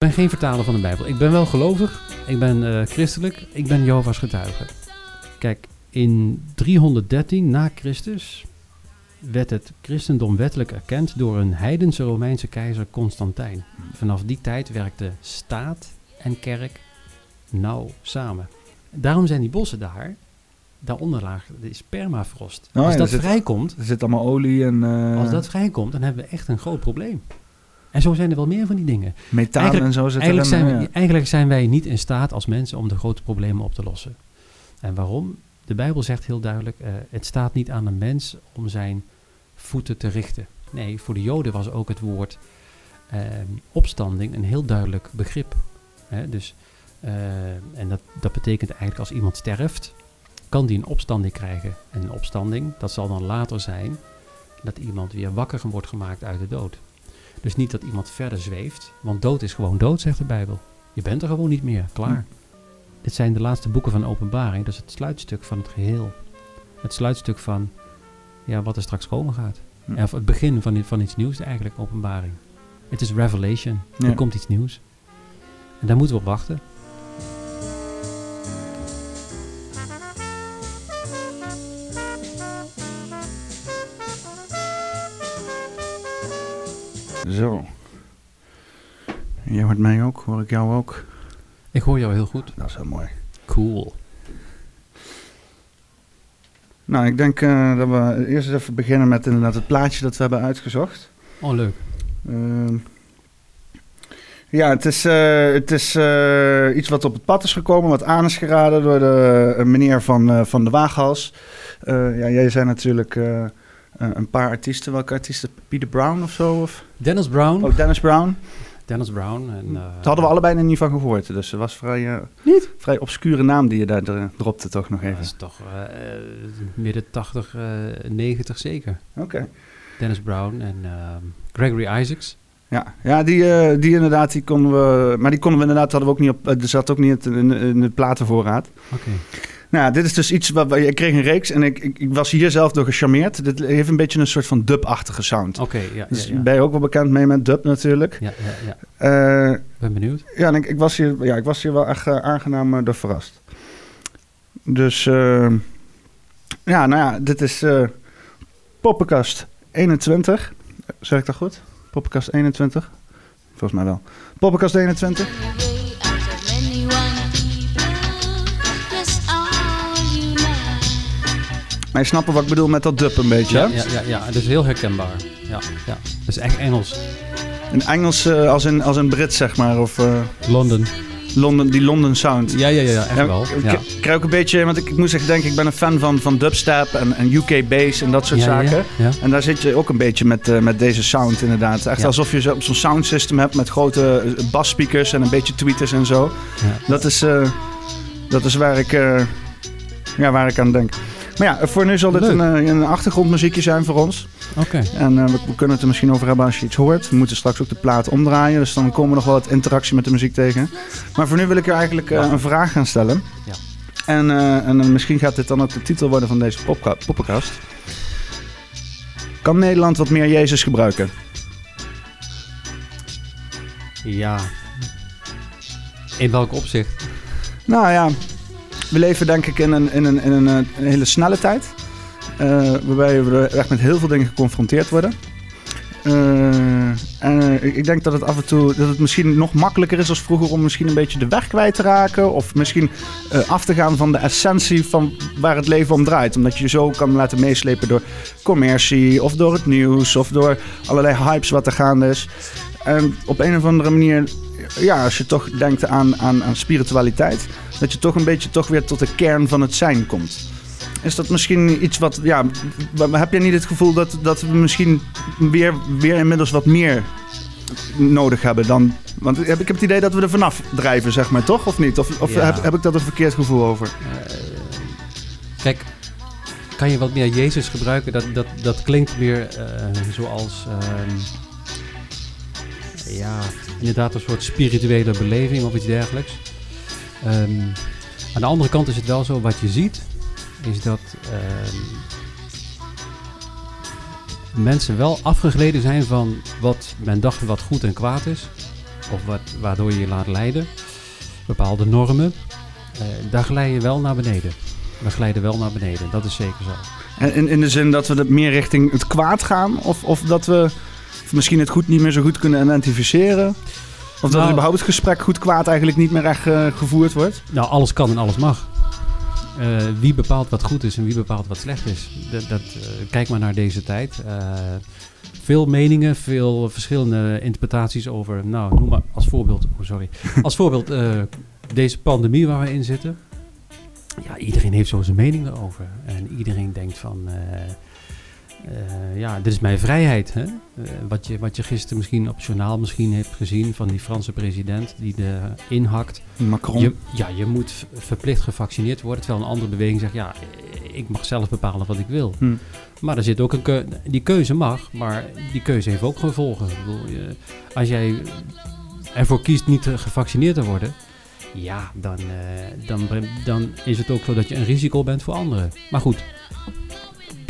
Ik ben geen vertaler van de Bijbel. Ik ben wel gelovig. Ik ben eh, christelijk. Ik ben Jehovah's getuige. Kijk, in 313 na Christus werd het christendom wettelijk erkend door een heidense Romeinse keizer Constantijn. Vanaf die tijd werkten staat en kerk nauw samen. Daarom zijn die bossen daar, daaronder laag, is permafrost. Oh, Als ja, dat zit- vrijkomt, Er zit allemaal olie en eh, als dat vrijkomt, dan hebben we echt een groot probleem. En zo zijn er wel meer van die dingen. methaan eigenlijk- en zo zit Eigenlijk zijn, ja. eigenlijk zijn wij niet in staat als mensen om de grote problemen op te lossen. En waarom? De Bijbel zegt heel duidelijk, eh, het staat niet aan een mens om zijn voeten te richten. Nee, voor de Joden was ook het woord eh, opstanding een heel duidelijk begrip. Hè? Dus, eh, en dat, dat betekent eigenlijk als iemand sterft, kan die een opstanding krijgen. En een opstanding, dat zal dan later zijn dat iemand weer wakker wordt gemaakt uit de dood. Dus niet dat iemand verder zweeft, want dood is gewoon dood, zegt de Bijbel. Je bent er gewoon niet meer, klaar. Dit zijn de laatste boeken van openbaring, dat is het sluitstuk van het geheel. Het sluitstuk van ja, wat er straks komen gaat. Hm. En het begin van, van iets nieuws eigenlijk, openbaring. Het is revelation, Ja. er komt iets nieuws. En daar moeten we op wachten. Zo. Jij hoort mij ook, hoor ik jou ook. Ik hoor jou heel goed. Dat is heel mooi. Cool. Nou, ik denk eh, dat we eerst eens even beginnen met inderdaad het plaatje dat we hebben uitgezocht. Oh, leuk. Ehm, ja, het is, eh, het is eh, iets wat op het pad is gekomen, wat aan is geraden door de meneer van, van de Waaghals. Ja, jij zijn natuurlijk een paar artiesten. Welke artiesten? Peter Brown of zo? Of? Dennis Brown. Oh, Dennis Brown. Dennis Brown. En, eh, Daar hadden we allebei er niet van gehoord. Dus het was vrij, eh, Niet? vrij obscure naam die je daar eh, dropte toch nog Dat even. is toch eh, eh, midden 80, eh 90 zeker. Oké. Dennis Brown en ehm, Gregory Isaacs. Ja, ja die, eh, die inderdaad, die konden we... Maar die konden we inderdaad, hadden we ook niet op... Er zat ook niet in, in de platenvoorraad. Oké. Nou, dit is dus iets wat ik kreeg een reeks en ik, ik, ik was hier zelf door gecharmeerd. Dit heeft een beetje een soort van dub-achtige sound. Oké, ja, Dus ja, ja. ben je ook wel bekend mee met dub natuurlijk. Ja, ja, ja. Eh, Ben benieuwd. ja, en ik, ik, was hier, ja, ik was hier wel echt eh, aangenaam eh, door verrast. Dus, eh, ja, nou ja, dit is eh Poppenkast 21. Zeg ik dat goed? Poppenkast 21? Volgens mij wel. Poppenkast 21. Maar je snapt wat ik bedoel met dat dub een beetje, Ja, hè? ja, ja, ja. Het is heel herkenbaar. Ja, ja. Het is echt Engels. In Engels eh, als, in, als in Brits, zeg maar. Of eh, London. London, die London sound. Ja, ja, ja, echt Ja, wel. ik, Ja. ik krijg ook een beetje, want ik, ik moet zeggen, denk ik ben een fan van, van dubstep en, en UK bass en dat soort Ja, zaken. En daar zit je ook een beetje met, eh, met deze sound inderdaad. Echt alsof je zo, zo'n sound system hebt met grote basspeakers en een beetje tweeters en zo. Ja. Dat is, dat is waar, ik, ja, waar ik aan denk. Maar ja, voor nu zal dit een, eh, een achtergrondmuziekje zijn voor ons. Oké. En eh, we, we kunnen het er misschien over hebben als je iets hoort. We moeten straks ook de plaat omdraaien, dus dan komen we nog wel wat interactie met de muziek tegen. Maar voor nu wil ik je eigenlijk eh, een vraag gaan stellen. Ja. En, en misschien gaat dit dan ook de titel worden van deze poppenkast. Kan Nederland wat meer Jezus gebruiken? Ja. In welk opzicht? Nou ja, we leven denk ik in een, in een, in een, eh, hele snelle tijd. eh, waarbij we echt met heel veel dingen geconfronteerd worden. En eh, ik- denk dat het af en toe dat het misschien nog makkelijker is als vroeger om misschien een beetje de weg kwijt te raken. Of misschien af te gaan van de essentie van waar het leven om draait. Omdat je je zo kan laten meeslepen door commercie of door het nieuws of door allerlei hypes wat er gaande is. En op een of andere manier, ja, als je toch denkt aan, aan, aan spiritualiteit, dat je toch een beetje toch weer tot de kern van het zijn komt. Is dat misschien iets wat, ja, heb je niet het gevoel dat, dat we misschien weer, weer inmiddels wat meer nodig hebben dan... Want ik heb het idee dat we er vanaf drijven, zeg maar, toch? Of niet? Of, of Ja. heb, heb ik dat een verkeerd gevoel over? Eh, kijk, kan je wat meer Jezus gebruiken? Dat, dat, dat klinkt weer eh, zoals... ehm, ja, inderdaad een soort spirituele beleving of iets dergelijks. Ehm, aan de andere kant is het wel zo, wat je ziet, is dat ehm, mensen wel afgegleden zijn van wat men dacht wat goed en kwaad is. of wat, waardoor je je laat leiden, bepaalde normen, eh, daar glij je wel naar beneden. We glijden wel naar beneden, dat is zeker zo. En in, de zin dat we meer richting het kwaad gaan? Of, of dat we misschien het goed niet meer zo goed kunnen identificeren? Of dat Nou- überhaupt het gesprek goed-kwaad eigenlijk niet meer echt eh, gevoerd wordt? Nou, alles kan en alles mag. Eh, wie bepaalt wat goed is en wie bepaalt wat slecht is? Dat, dat, eh, kijk maar naar deze tijd. Veel meningen, veel verschillende interpretaties over, nou, noem maar als voorbeeld, oh, sorry, als voorbeeld deze pandemie waar we in zitten. Ja, iedereen heeft zo zijn mening erover. En iedereen denkt van, eh, ja, dit is mijn vrijheid. Hè? Eh, wat, je, wat je gisteren misschien op het journaal misschien hebt gezien van die Franse president die de inhakt. Macron. Je, ja, je moet verplicht gevaccineerd worden. Terwijl een andere beweging zegt, ja, ik mag zelf bepalen wat ik wil. Hm. Maar er zit ook een keu- die keuze mag, maar die keuze heeft ook gevolgen. Ik bedoel, als jij ervoor kiest niet eh, gevaccineerd te worden, ja, dan, dan, dan is het ook zo dat je een risico bent voor anderen. Maar goed,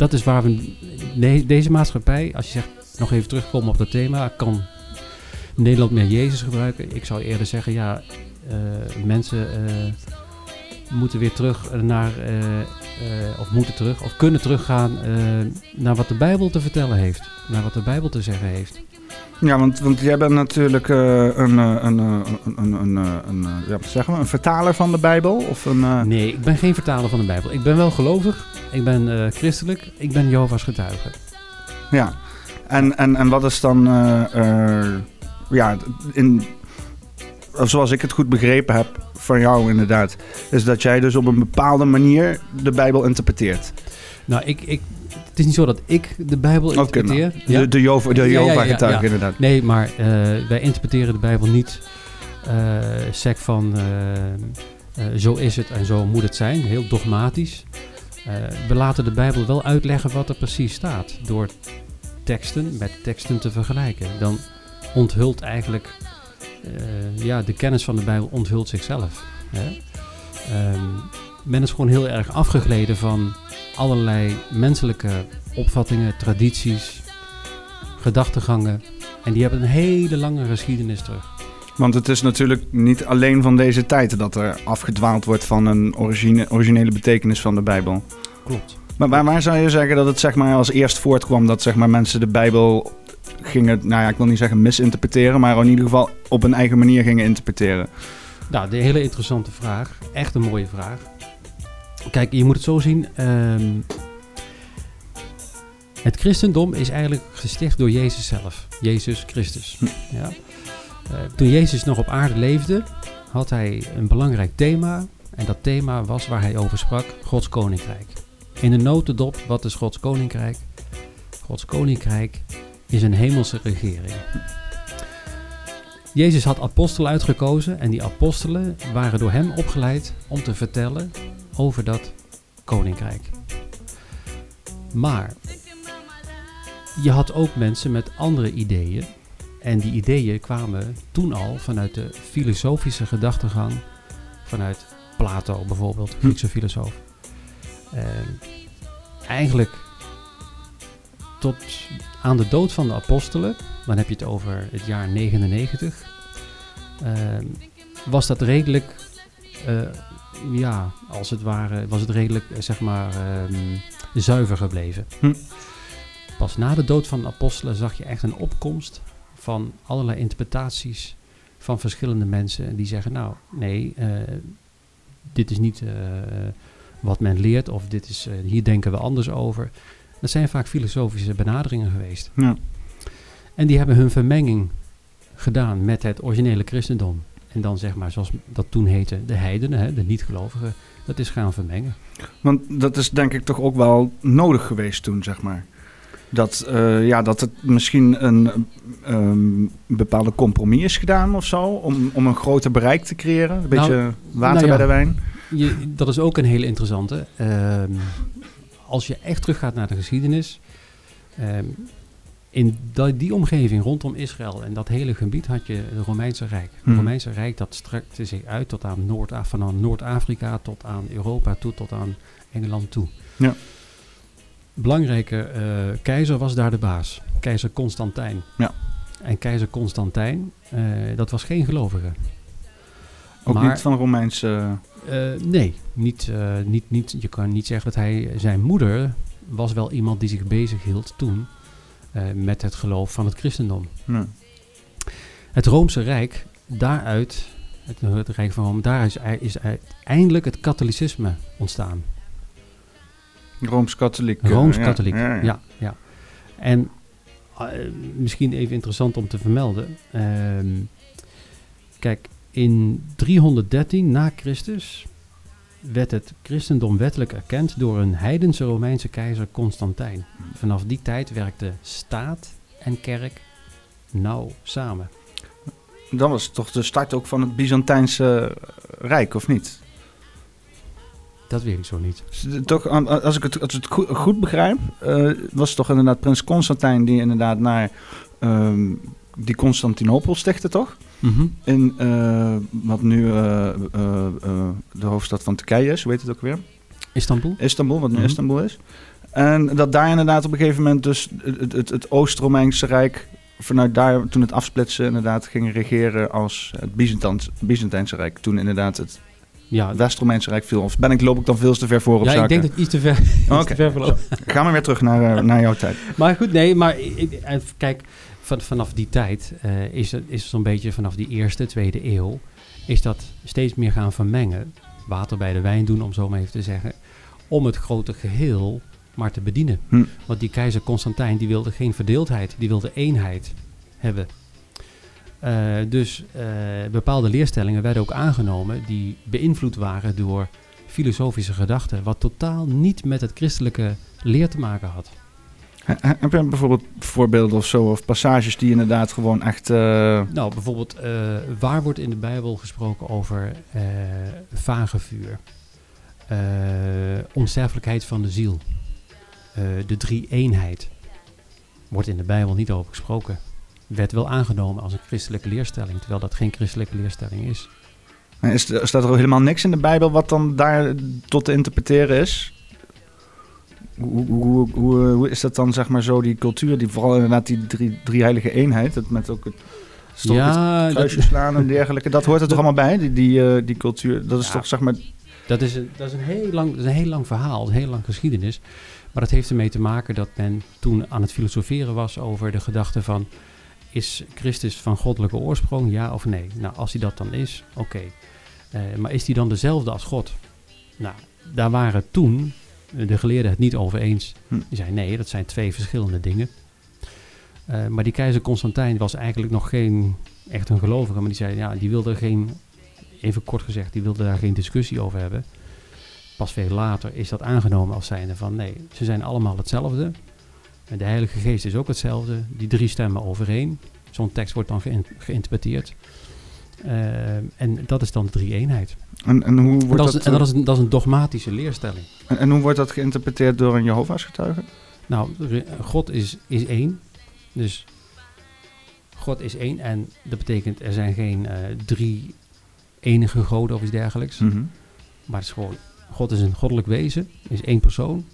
dat is waar we, deze maatschappij, als je zegt, nog even terugkomen op dat thema, kan Nederland meer Jezus gebruiken? Ik zou eerder zeggen, ja, eh, mensen eh, moeten weer terug naar, eh, of moeten terug, of kunnen teruggaan eh, naar wat de Bijbel te vertellen heeft. Naar wat de Bijbel te zeggen heeft. Ja, want, want jij bent natuurlijk eh, een, een, een, een, een, een, ja, zeggen we, een vertaler van de Bijbel? Of een, Nee, ik ben geen vertaler van de Bijbel. Ik ben wel gelovig, ik ben christelijk, ik ben Jehovah's getuige. Ja. En, en, en wat is dan, ja, in, zoals ik het goed begrepen heb van jou inderdaad, is dat jij dus op een bepaalde manier de Bijbel interpreteert. Nou, ik, ik, het is niet zo dat ik de Bijbel interpreteer. nou, Ja. De, de, Jehova- de Jehovah ja, inderdaad. Nee, maar eh, wij interpreteren de Bijbel niet eh sec van eh, zo is het en zo moet het zijn, heel dogmatisch. We laten de Bijbel wel uitleggen wat er precies staat, door teksten met teksten te vergelijken. Dan onthult eigenlijk, ja, de kennis van de Bijbel onthult zichzelf. Hè? Ehm, men is gewoon heel erg afgegleden van allerlei menselijke opvattingen, tradities, gedachtegangen. En die hebben een hele lange geschiedenis terug. Want het is natuurlijk niet alleen van deze tijd dat er afgedwaald wordt van een origine, originele betekenis van de Bijbel. Klopt. Maar waar, waar zou je zeggen dat het zeg maar als eerst voortkwam dat zeg maar mensen de Bijbel gingen, nou ja, ik wil niet zeggen misinterpreteren, maar in ieder geval op een eigen manier gingen interpreteren? Nou, de hele interessante vraag. Echt een mooie vraag. Kijk, je moet het zo zien. ehm, het christendom is eigenlijk gesticht door Jezus zelf. Jezus Christus. Ja. Eh, toen Jezus nog op aarde leefde, had hij een belangrijk thema. En dat thema was waar hij over sprak, Gods Koninkrijk. In de notendop, wat is Gods Koninkrijk? Gods Koninkrijk is een hemelse regering. Jezus had apostelen uitgekozen en die apostelen waren door hem opgeleid om te vertellen over dat koninkrijk. Maar je had ook mensen met andere ideeën en die ideeën kwamen toen al vanuit de filosofische gedachtegang, vanuit Plato bijvoorbeeld, Griekse filosoof. En eigenlijk tot aan de dood van de apostelen, dan heb je het over het jaar 99, ehm, was dat redelijk, eh, ja, als het ware, was het redelijk, eh, zeg maar, ehm, zuiver gebleven. Hm. Pas na de dood van de apostelen zag je echt een opkomst van allerlei interpretaties van verschillende mensen. Die zeggen, nou, nee, eh, dit is niet wat men leert of dit is, eh, hier denken we anders over. Dat zijn vaak filosofische benaderingen geweest. Ja. En die hebben hun vermenging gedaan met het originele christendom. En dan zeg maar, zoals dat toen heette, de heidenen, hè, de niet-gelovigen, dat is gaan vermengen. Want dat is denk ik toch ook wel nodig geweest toen, zeg maar. Dat, eh, ja, dat het misschien een ehm, bepaalde compromis is gedaan of zo, om, om een groter bereik te creëren. Een beetje water nou ja. bij de wijn. Je, dat is ook een hele interessante. Ehm, als je echt teruggaat naar de geschiedenis. ehm, in da- die omgeving rondom Israël en dat hele gebied had je het Romeinse Rijk. Het Hmm. Romeinse Rijk dat strekte zich uit tot aan Noord van Noord-Afrika tot aan Europa toe, tot aan Engeland toe. Ja. Belangrijke eh, keizer was daar de baas, keizer Constantijn. Ja. En keizer Constantijn, eh, dat was geen gelovige. Ook Maar- niet van Romeins... eh, nee, niet, eh, niet, niet, je kan niet zeggen dat hij... Zijn moeder was wel iemand die zich bezig hield toen eh, met het geloof van het christendom. nee. Het Roomse Rijk, daaruit, het, het Rijk van Rome, daaruit is, is uiteindelijk het katholicisme ontstaan. Rooms-katholiek. Rooms-katholiek, ja, ja, ja, ja. En misschien even interessant om te vermelden. ehm, kijk, in 313 na Christus werd het christendom wettelijk erkend door een heidense Romeinse keizer Constantijn. Vanaf die tijd werkten staat en kerk nauw samen. Dat was toch de start ook van het Byzantijnse Rijk, of niet? Dat weet ik zo niet. S- Toch, als ik het, als ik het goed, goed begrijp, eh, was het toch inderdaad prins Constantijn die inderdaad naar ehm, die Constantinopel stichtte, toch? In eh, wat nu eh, eh, de hoofdstad van Turkije is, hoe heet het ook weer? Istanbul? Istanbul, wat nu Mhm. Istanbul is. En dat daar inderdaad op een gegeven moment dus het, het, het Oost-Romeinse Rijk vanuit daar, toen het afsplitsen, inderdaad ging regeren als het Byzantijns, Byzantijnse Rijk. Toen inderdaad het Ja, West-Romeinse Rijk viel. Of ben ik, loop ik dan veel te ver voor op ja ik zaken? denk dat ik iets te ver, te ver verloop. Gaan we weer terug naar, naar jouw tijd. Maar goed, nee, maar ik- kijk, van, vanaf die tijd eh, is het is zo'n beetje vanaf die eerste, tweede eeuw, is dat steeds meer gaan vermengen. Water bij de wijn doen, om zo maar even te zeggen. Om het grote geheel maar te bedienen. Hm. Want die keizer Constantijn, die wilde geen verdeeldheid, die wilde eenheid hebben. Eh, dus eh, bepaalde leerstellingen werden ook aangenomen die beïnvloed waren door filosofische gedachten, wat totaal niet met het christelijke leer te maken had. He- he- Heb je bijvoorbeeld voorbeelden of zo, of passages die inderdaad gewoon echt... eh, Nou, bijvoorbeeld, eh, waar wordt in de Bijbel gesproken over eh vagevuur, eh, onsterfelijkheid van de ziel, de drie-eenheid? Wordt in de Bijbel niet over gesproken. Werd wel aangenomen als een christelijke leerstelling, terwijl dat geen christelijke leerstelling is. is, staat er helemaal niks in de Bijbel wat dan daar tot te interpreteren is? Hoe, hoe, hoe, hoe is dat dan, zeg maar, zo, die cultuur, die vooral inderdaad die drie, drie heilige eenheid, dat met ook het, het ja, dat, slaan en dergelijke, dat hoort er toch allemaal bij, die, die, eh, die cultuur, dat is Ja. toch, zeg maar, dat, is een, dat, is een heel lang, dat is een heel lang verhaal, een heel lang geschiedenis. Maar dat heeft ermee te maken dat men toen aan het filosoferen was over de gedachte van... is Christus van goddelijke oorsprong, ja of nee? Nou, als hij dat dan is, oké. Eh, maar is hij dan dezelfde als God? Nou, daar waren toen de geleerden het niet over eens. Hm. Die zeiden nee, dat zijn twee verschillende dingen. Eh, maar die keizer Constantijn was eigenlijk nog geen echt een gelovige, maar die zei ja, die wilde geen, even kort gezegd, die wilde daar geen discussie over hebben. Pas veel later is dat aangenomen als zijnde van nee, ze zijn allemaal hetzelfde. En de Heilige Geest is ook hetzelfde. Die drie stemmen overeen. Zo'n tekst wordt dan geïn- geïnterpreteerd. Eh, en dat is dan de drie-eenheid. en, en, hoe En wordt dat, dat, is, en dat, is een, dat is een dogmatische leerstelling. en, en hoe wordt dat geïnterpreteerd door een Jehovah's getuige? Nou, God is, is één. Dus God is één. En dat betekent er zijn geen eh, drie enige goden of iets dergelijks. Mhm. Maar het is gewoon, God is een goddelijk wezen, is één persoon.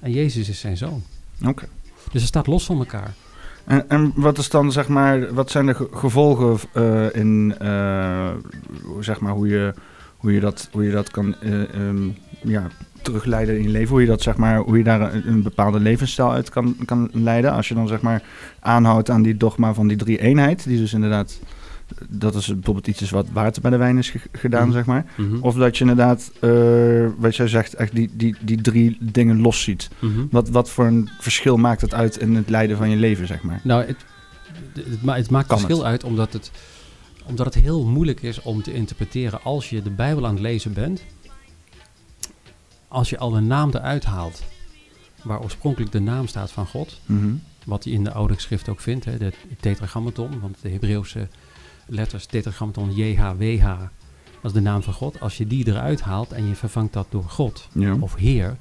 En Jezus is zijn zoon. Oké. Dus het staat los van elkaar. En, en wat is dan, zeg maar, wat zijn de ge- gevolgen eh, in, eh, zeg maar, hoe je, hoe je, dat, hoe je dat kan eh, ehm, ja, terugleiden in je leven? Hoe je dat, zeg maar, hoe je daar een, een bepaalde levensstijl uit kan, kan leiden? Als je dan, zeg maar, aanhoudt aan die dogma van die drie-eenheid, die dus inderdaad, dat is bijvoorbeeld iets is wat water bij de wijn is ge- gedaan, Mhm. zeg maar. Mhm. Of dat je inderdaad, eh, wat jij zegt, echt die, die, die drie dingen los ziet. Mhm. Wat, wat voor een verschil maakt het uit in het leiden van je leven, zeg maar? Nou, het, het, ma- het maakt Kan verschil het? uit omdat het, omdat het heel moeilijk is om te interpreteren als je de Bijbel aan het lezen bent. Als je al een naam eruit haalt waar oorspronkelijk de naam staat van God, wat je in de oude schrift ook vindt, hè, de tetragrammaton, want de Hebreeuwse letters tetragrammaton JHWH, dat is de naam van God. Als je die eruit haalt en je vervangt dat door God Ja. of Heer,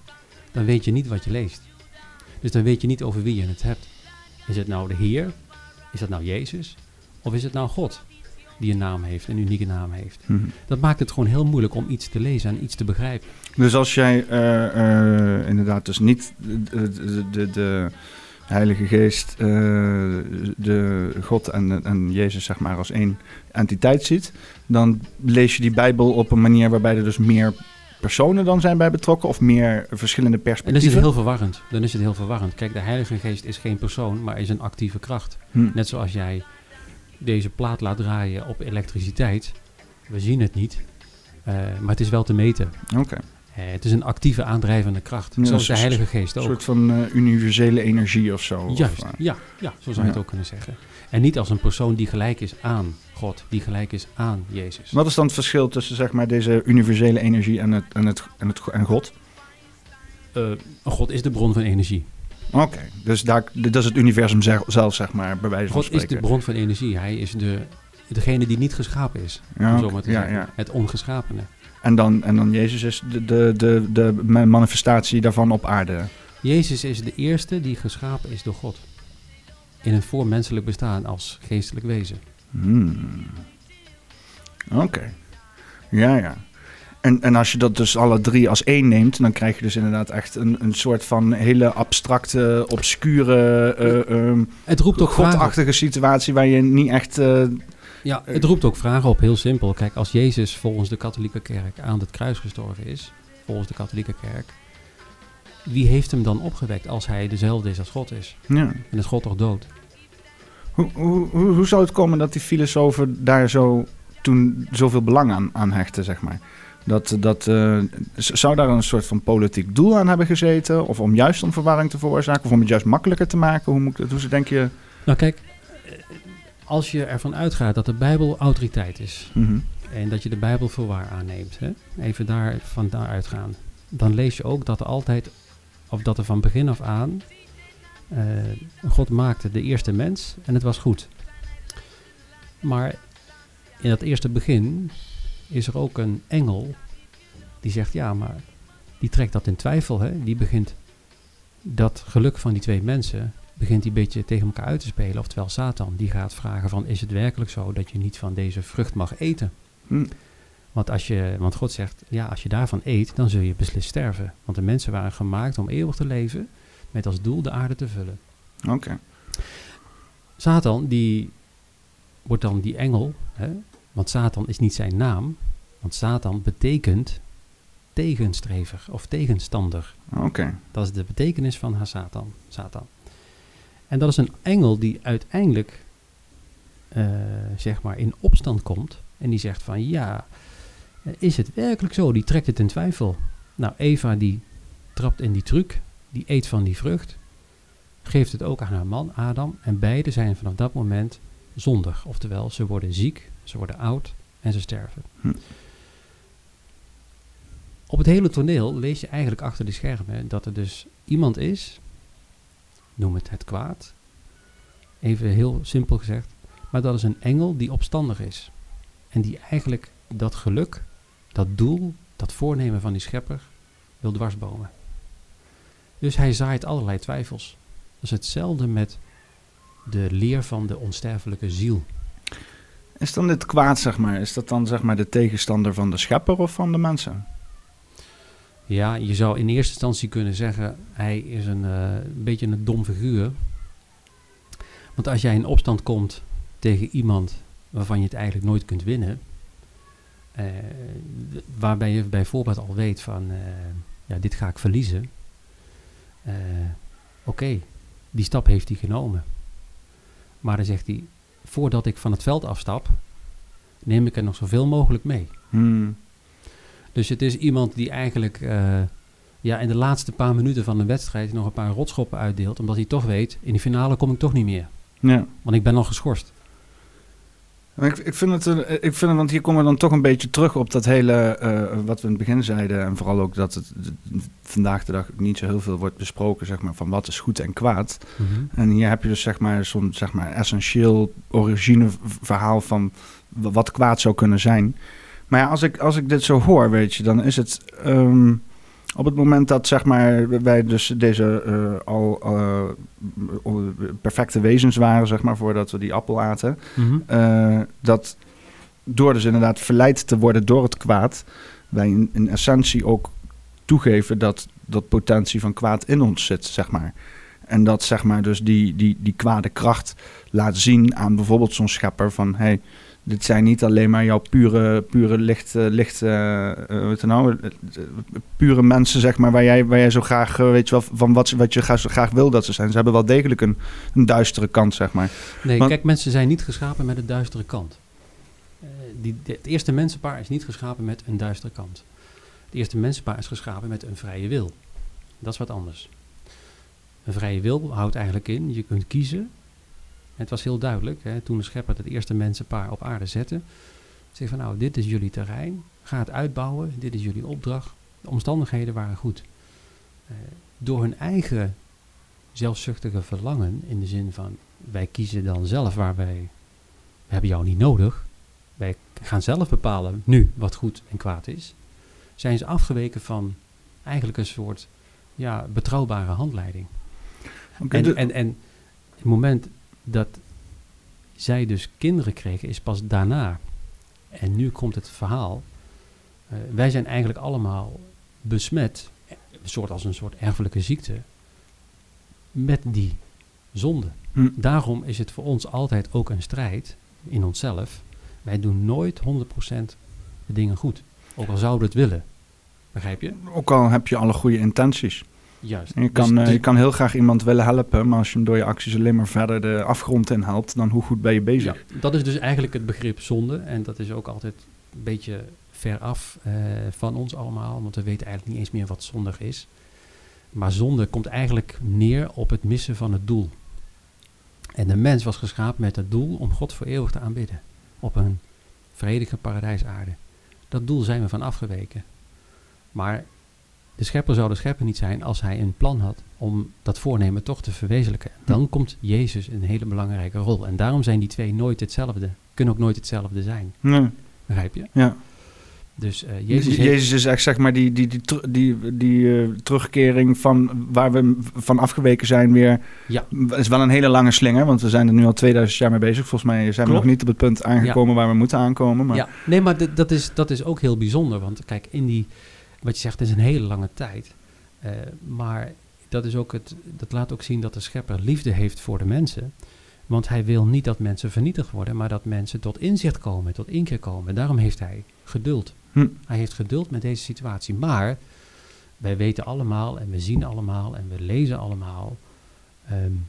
dan weet je niet wat je leest. Dus dan weet je niet over wie je het hebt. Is het nou de Heer? Is dat nou Jezus? Of is het nou God die een naam heeft, een unieke naam heeft? Mhm. Dat maakt het gewoon heel moeilijk om iets te lezen en iets te begrijpen. Dus als jij eh, eh, inderdaad dus niet de, de, de, de, Heilige Geest, eh, de God en, en Jezus zeg maar als één entiteit ziet, dan lees je die Bijbel op een manier waarbij er dus meer personen dan zijn bij betrokken of meer verschillende En dan is perspectieven. het heel verwarrend. Dan is het heel verwarrend. Kijk, de Heilige Geest is geen persoon, maar is een actieve kracht. Hm. Net zoals jij deze plaat laat draaien op elektriciteit. We zien het niet, eh, maar het is wel te meten. Oké, het is een actieve aandrijvende kracht. Ja, zoals de een Heilige Geest een ook. soort van eh, universele energie of zo. of, Juist, eh, ja, ja, zo zou je het ook kunnen zeggen. En niet als een persoon die gelijk is aan God, die gelijk is aan Jezus. Wat is dan het verschil tussen zeg maar, deze universele energie en, het, en, het, en, het, en God? Eh, God is de bron van energie. Oké, dus daar, dat is het universum zelf, zeg maar, bij wijze van God is spreken. de bron van energie. Hij is de, degene die niet geschapen is, Ja, om zo maar te zeggen. Het ongeschapene. En, dan, en dan Jezus is de, de, de, de manifestatie daarvan op aarde. Jezus is de eerste die geschapen is door God. In een voormenselijk bestaan als geestelijk wezen. Hmm. Oké. Ja, ja. En, en als je dat dus alle drie als één neemt, dan krijg je dus inderdaad echt een, een soort van hele abstracte, obscure, eh, ehm, Het roept ook godachtige situatie waar je niet echt... eh, Ja, het roept ook vragen op, heel simpel. Kijk, als Jezus volgens de katholieke kerk aan het kruis gestorven is, volgens de katholieke kerk, wie heeft hem dan opgewekt als hij dezelfde is als God is? ja. En is God toch dood? Hoe, hoe, hoe, hoe zou het komen dat die filosofen daar zo toen zoveel belang aan, aan hechten, zeg maar? Dat, dat, eh, zou daar een soort van politiek doel aan hebben gezeten? Of om juist om verwarring te veroorzaken? Of om het juist makkelijker te maken? Hoe, moet hoe ze denk je... Nou kijk, eh, als je ervan uitgaat dat de Bijbel autoriteit is Mhm. en dat je de Bijbel voor waar aanneemt, hè? even daar, van daar uitgaan, dan lees je ook dat er altijd, of dat er van begin af aan, eh, God maakte de eerste mens en het was goed. Maar in dat eerste begin is er ook een engel die zegt, ja, maar die trekt dat in twijfel. Hè? Die begint dat geluk van die twee mensen, begint die een beetje tegen elkaar uit te spelen. Oftewel Satan, die gaat vragen van, is het werkelijk zo dat je niet van deze vrucht mag eten? Hm. Want, als je, want God zegt, ja, als je daarvan eet, dan zul je beslist sterven. Want de mensen waren gemaakt om eeuwig te leven, met als doel de aarde te vullen. Oké. Satan, die wordt dan die engel, hè? want Satan is niet zijn naam, want Satan betekent tegenstrever of tegenstander. Oké. Dat is de betekenis van haar Satan. Satan. En dat is een engel die uiteindelijk eh, zeg maar in opstand komt en die zegt van ja, is het werkelijk zo? Die trekt het in twijfel. Nou, Eva die trapt in die truc, die eet van die vrucht, geeft het ook aan haar man Adam en beide zijn vanaf dat moment zondig. Oftewel, ze worden ziek, ze worden oud en ze sterven. Hm. Op het hele toneel lees je eigenlijk achter de schermen dat er dus iemand is, noem het het kwaad, even heel simpel gezegd, maar dat is een engel die opstandig is. En die eigenlijk dat geluk, dat doel, dat voornemen van die schepper wil dwarsbomen. Dus hij zaait allerlei twijfels. Dat is hetzelfde met de leer van de onsterfelijke ziel. Is dan dit kwaad, zeg maar, is dat dan zeg maar de tegenstander van de schepper of van de mensen? Ja, je zou in eerste instantie kunnen zeggen, hij is een, eh, een beetje een dom figuur. Want als jij in opstand komt tegen iemand waarvan je het eigenlijk nooit kunt winnen, eh, waarbij je bijvoorbeeld al weet van, eh, ja, dit ga ik verliezen. Oké, die stap heeft hij genomen. Maar dan zegt hij, voordat ik van het veld afstap, neem ik er nog zoveel mogelijk mee. Hmm. Dus het is iemand die eigenlijk eh, ja, in de laatste paar minuten van een wedstrijd nog een paar rotschoppen uitdeelt. Omdat hij toch weet, in de finale kom ik toch niet meer. Ja. Want ik ben al geschorst. Ik, ik, vind het, ik vind het, want hier komen we dan toch een beetje terug op dat hele, eh, wat we in het begin zeiden. En vooral ook dat het vandaag de dag niet zo heel veel wordt besproken, zeg maar, van wat is goed en kwaad. En hier heb je dus, zeg maar, zo'n, zeg maar, essentieel origineverhaal van wat kwaad zou kunnen zijn. Maar ja, als ik, als ik dit zo hoor, weet je, dan is het... ehm, op het moment dat, zeg maar, wij dus deze eh, al eh, perfecte wezens waren, zeg maar, voordat we die appel aten... Mhm. Eh, dat door dus inderdaad verleid te worden door het kwaad, wij in, in essentie ook toegeven dat dat potentie van kwaad in ons zit, zeg maar. En dat zeg maar dus die, die, die kwade kracht laat zien aan bijvoorbeeld zo'n schepper van... Hey, dit zijn niet alleen maar jouw pure, pure licht, eh, licht uh, wat nou, pure mensen, zeg maar, waar jij, waar jij zo graag, weet je wel, van wat, wat je graag, graag wil dat ze zijn. Ze hebben wel degelijk een, een duistere kant, zeg maar. Nee, kijk, mensen zijn niet geschapen met een duistere kant. die, het eerste mensenpaar is niet geschapen met een duistere kant. Het eerste mensenpaar is geschapen met een vrije wil. Dat is wat anders. Een vrije wil houdt eigenlijk in, je kunt kiezen het was heel duidelijk, hè, toen de schepper het eerste mensenpaar op aarde zette. Zeg van nou, dit is jullie terrein, ga het uitbouwen, dit is jullie opdracht. De omstandigheden waren goed. Uh, door hun eigen zelfzuchtige verlangen, in de zin van wij kiezen dan zelf waar wij, we hebben jou niet nodig. Wij gaan zelf bepalen nu wat goed en kwaad is. Zijn ze afgeweken van eigenlijk een soort ja, betrouwbare handleiding. Okay, en, en, en het moment dat zij dus kinderen kregen, is pas daarna. En nu komt het verhaal. Uh, wij zijn eigenlijk allemaal besmet, een soort als een soort erfelijke ziekte, met die zonde. Hm. Daarom is het voor ons altijd ook een strijd in onszelf. Wij doen nooit 100% de dingen goed. Ook al zouden we het willen. Begrijp je? Ook al heb je alle goede intenties. Juist. je, kan, dus uh, je kan heel graag iemand willen helpen, maar als je hem door je acties alleen maar verder de afgrond in helpt, dan hoe goed ben je bezig? Ja, dat is dus eigenlijk het begrip zonde. En dat is ook altijd een beetje ver af uh, van ons allemaal, want we weten eigenlijk niet eens meer wat zondig is. Maar zonde komt eigenlijk neer op het missen van het doel. En de mens was geschapen met het doel om God voor eeuwig te aanbidden. Op een vredige paradijsaarde. Dat doel zijn we van afgeweken. Maar de schepper zou de schepper niet zijn als hij een plan had om dat voornemen toch te verwezenlijken. Dan komt Jezus een hele belangrijke rol. En daarom zijn die twee nooit hetzelfde. Kunnen ook nooit hetzelfde zijn. Nee. Begrijp je? Ja. Dus uh, Jezus, Jezus is echt zeg maar die, die, die, die, die uh, terugkering van waar we van afgeweken zijn weer. Ja. is wel een hele lange slinger, want we zijn er nu al 2000 jaar mee bezig. Volgens mij zijn we nog niet op het punt aangekomen waar we moeten aankomen. Maar... Ja, nee, maar dat is, dat is ook heel bijzonder. Want kijk, in die wat je zegt, het is een hele lange tijd. Uh, maar dat, is ook het, dat laat ook zien dat de schepper liefde heeft voor de mensen. Want hij wil niet dat mensen vernietigd worden, maar dat mensen tot inzicht komen, tot inkeer komen. Daarom heeft hij geduld. Hm. Hij heeft geduld met deze situatie. Maar wij weten allemaal en we zien allemaal en we lezen allemaal. Um,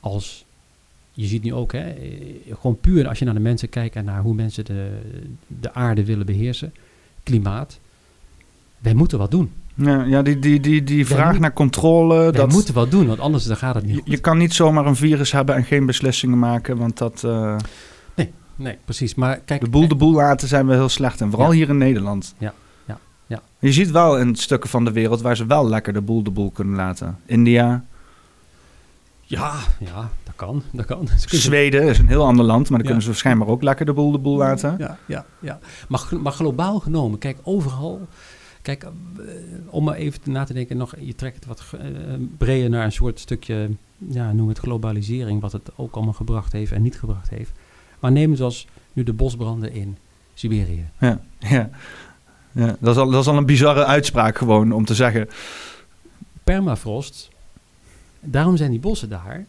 als je ziet nu ook, hè, eh, gewoon puur als je naar de mensen kijkt en naar hoe mensen de, de aarde willen beheersen. Klimaat wij moeten wat doen. Ja, ja die, die, die, die vraag naar controle. Wij dat, moeten wat doen, want anders dan gaat het niet je, je, kan niet zomaar een virus hebben en geen beslissingen maken, want dat... Uh, nee, nee, precies. Maar kijk, de boel de boel laten zijn we heel slecht. En vooral hier in Nederland. Ja, ja, ja. Je ziet wel in stukken van de wereld waar ze wel lekker de boel de boel kunnen laten. India. Ja, ja, dat kan. Dat kan. Zweden is een heel ander land, maar dan kunnen ze waarschijnlijk ook lekker de boel de boel laten. Ja, ja, ja. Maar, maar globaal genomen, kijk, overal Kijk, eh, om maar even na te denken, nog, je trekt het wat uh, breder naar een soort stukje, ja, noem het globalisering, wat het ook allemaal gebracht heeft en niet gebracht heeft. Maar neem het als nu de bosbranden in Siberië. Ja, ja. ja dat, is al, dat is al een bizarre uitspraak gewoon om te zeggen. Permafrost, daarom zijn die bossen daar,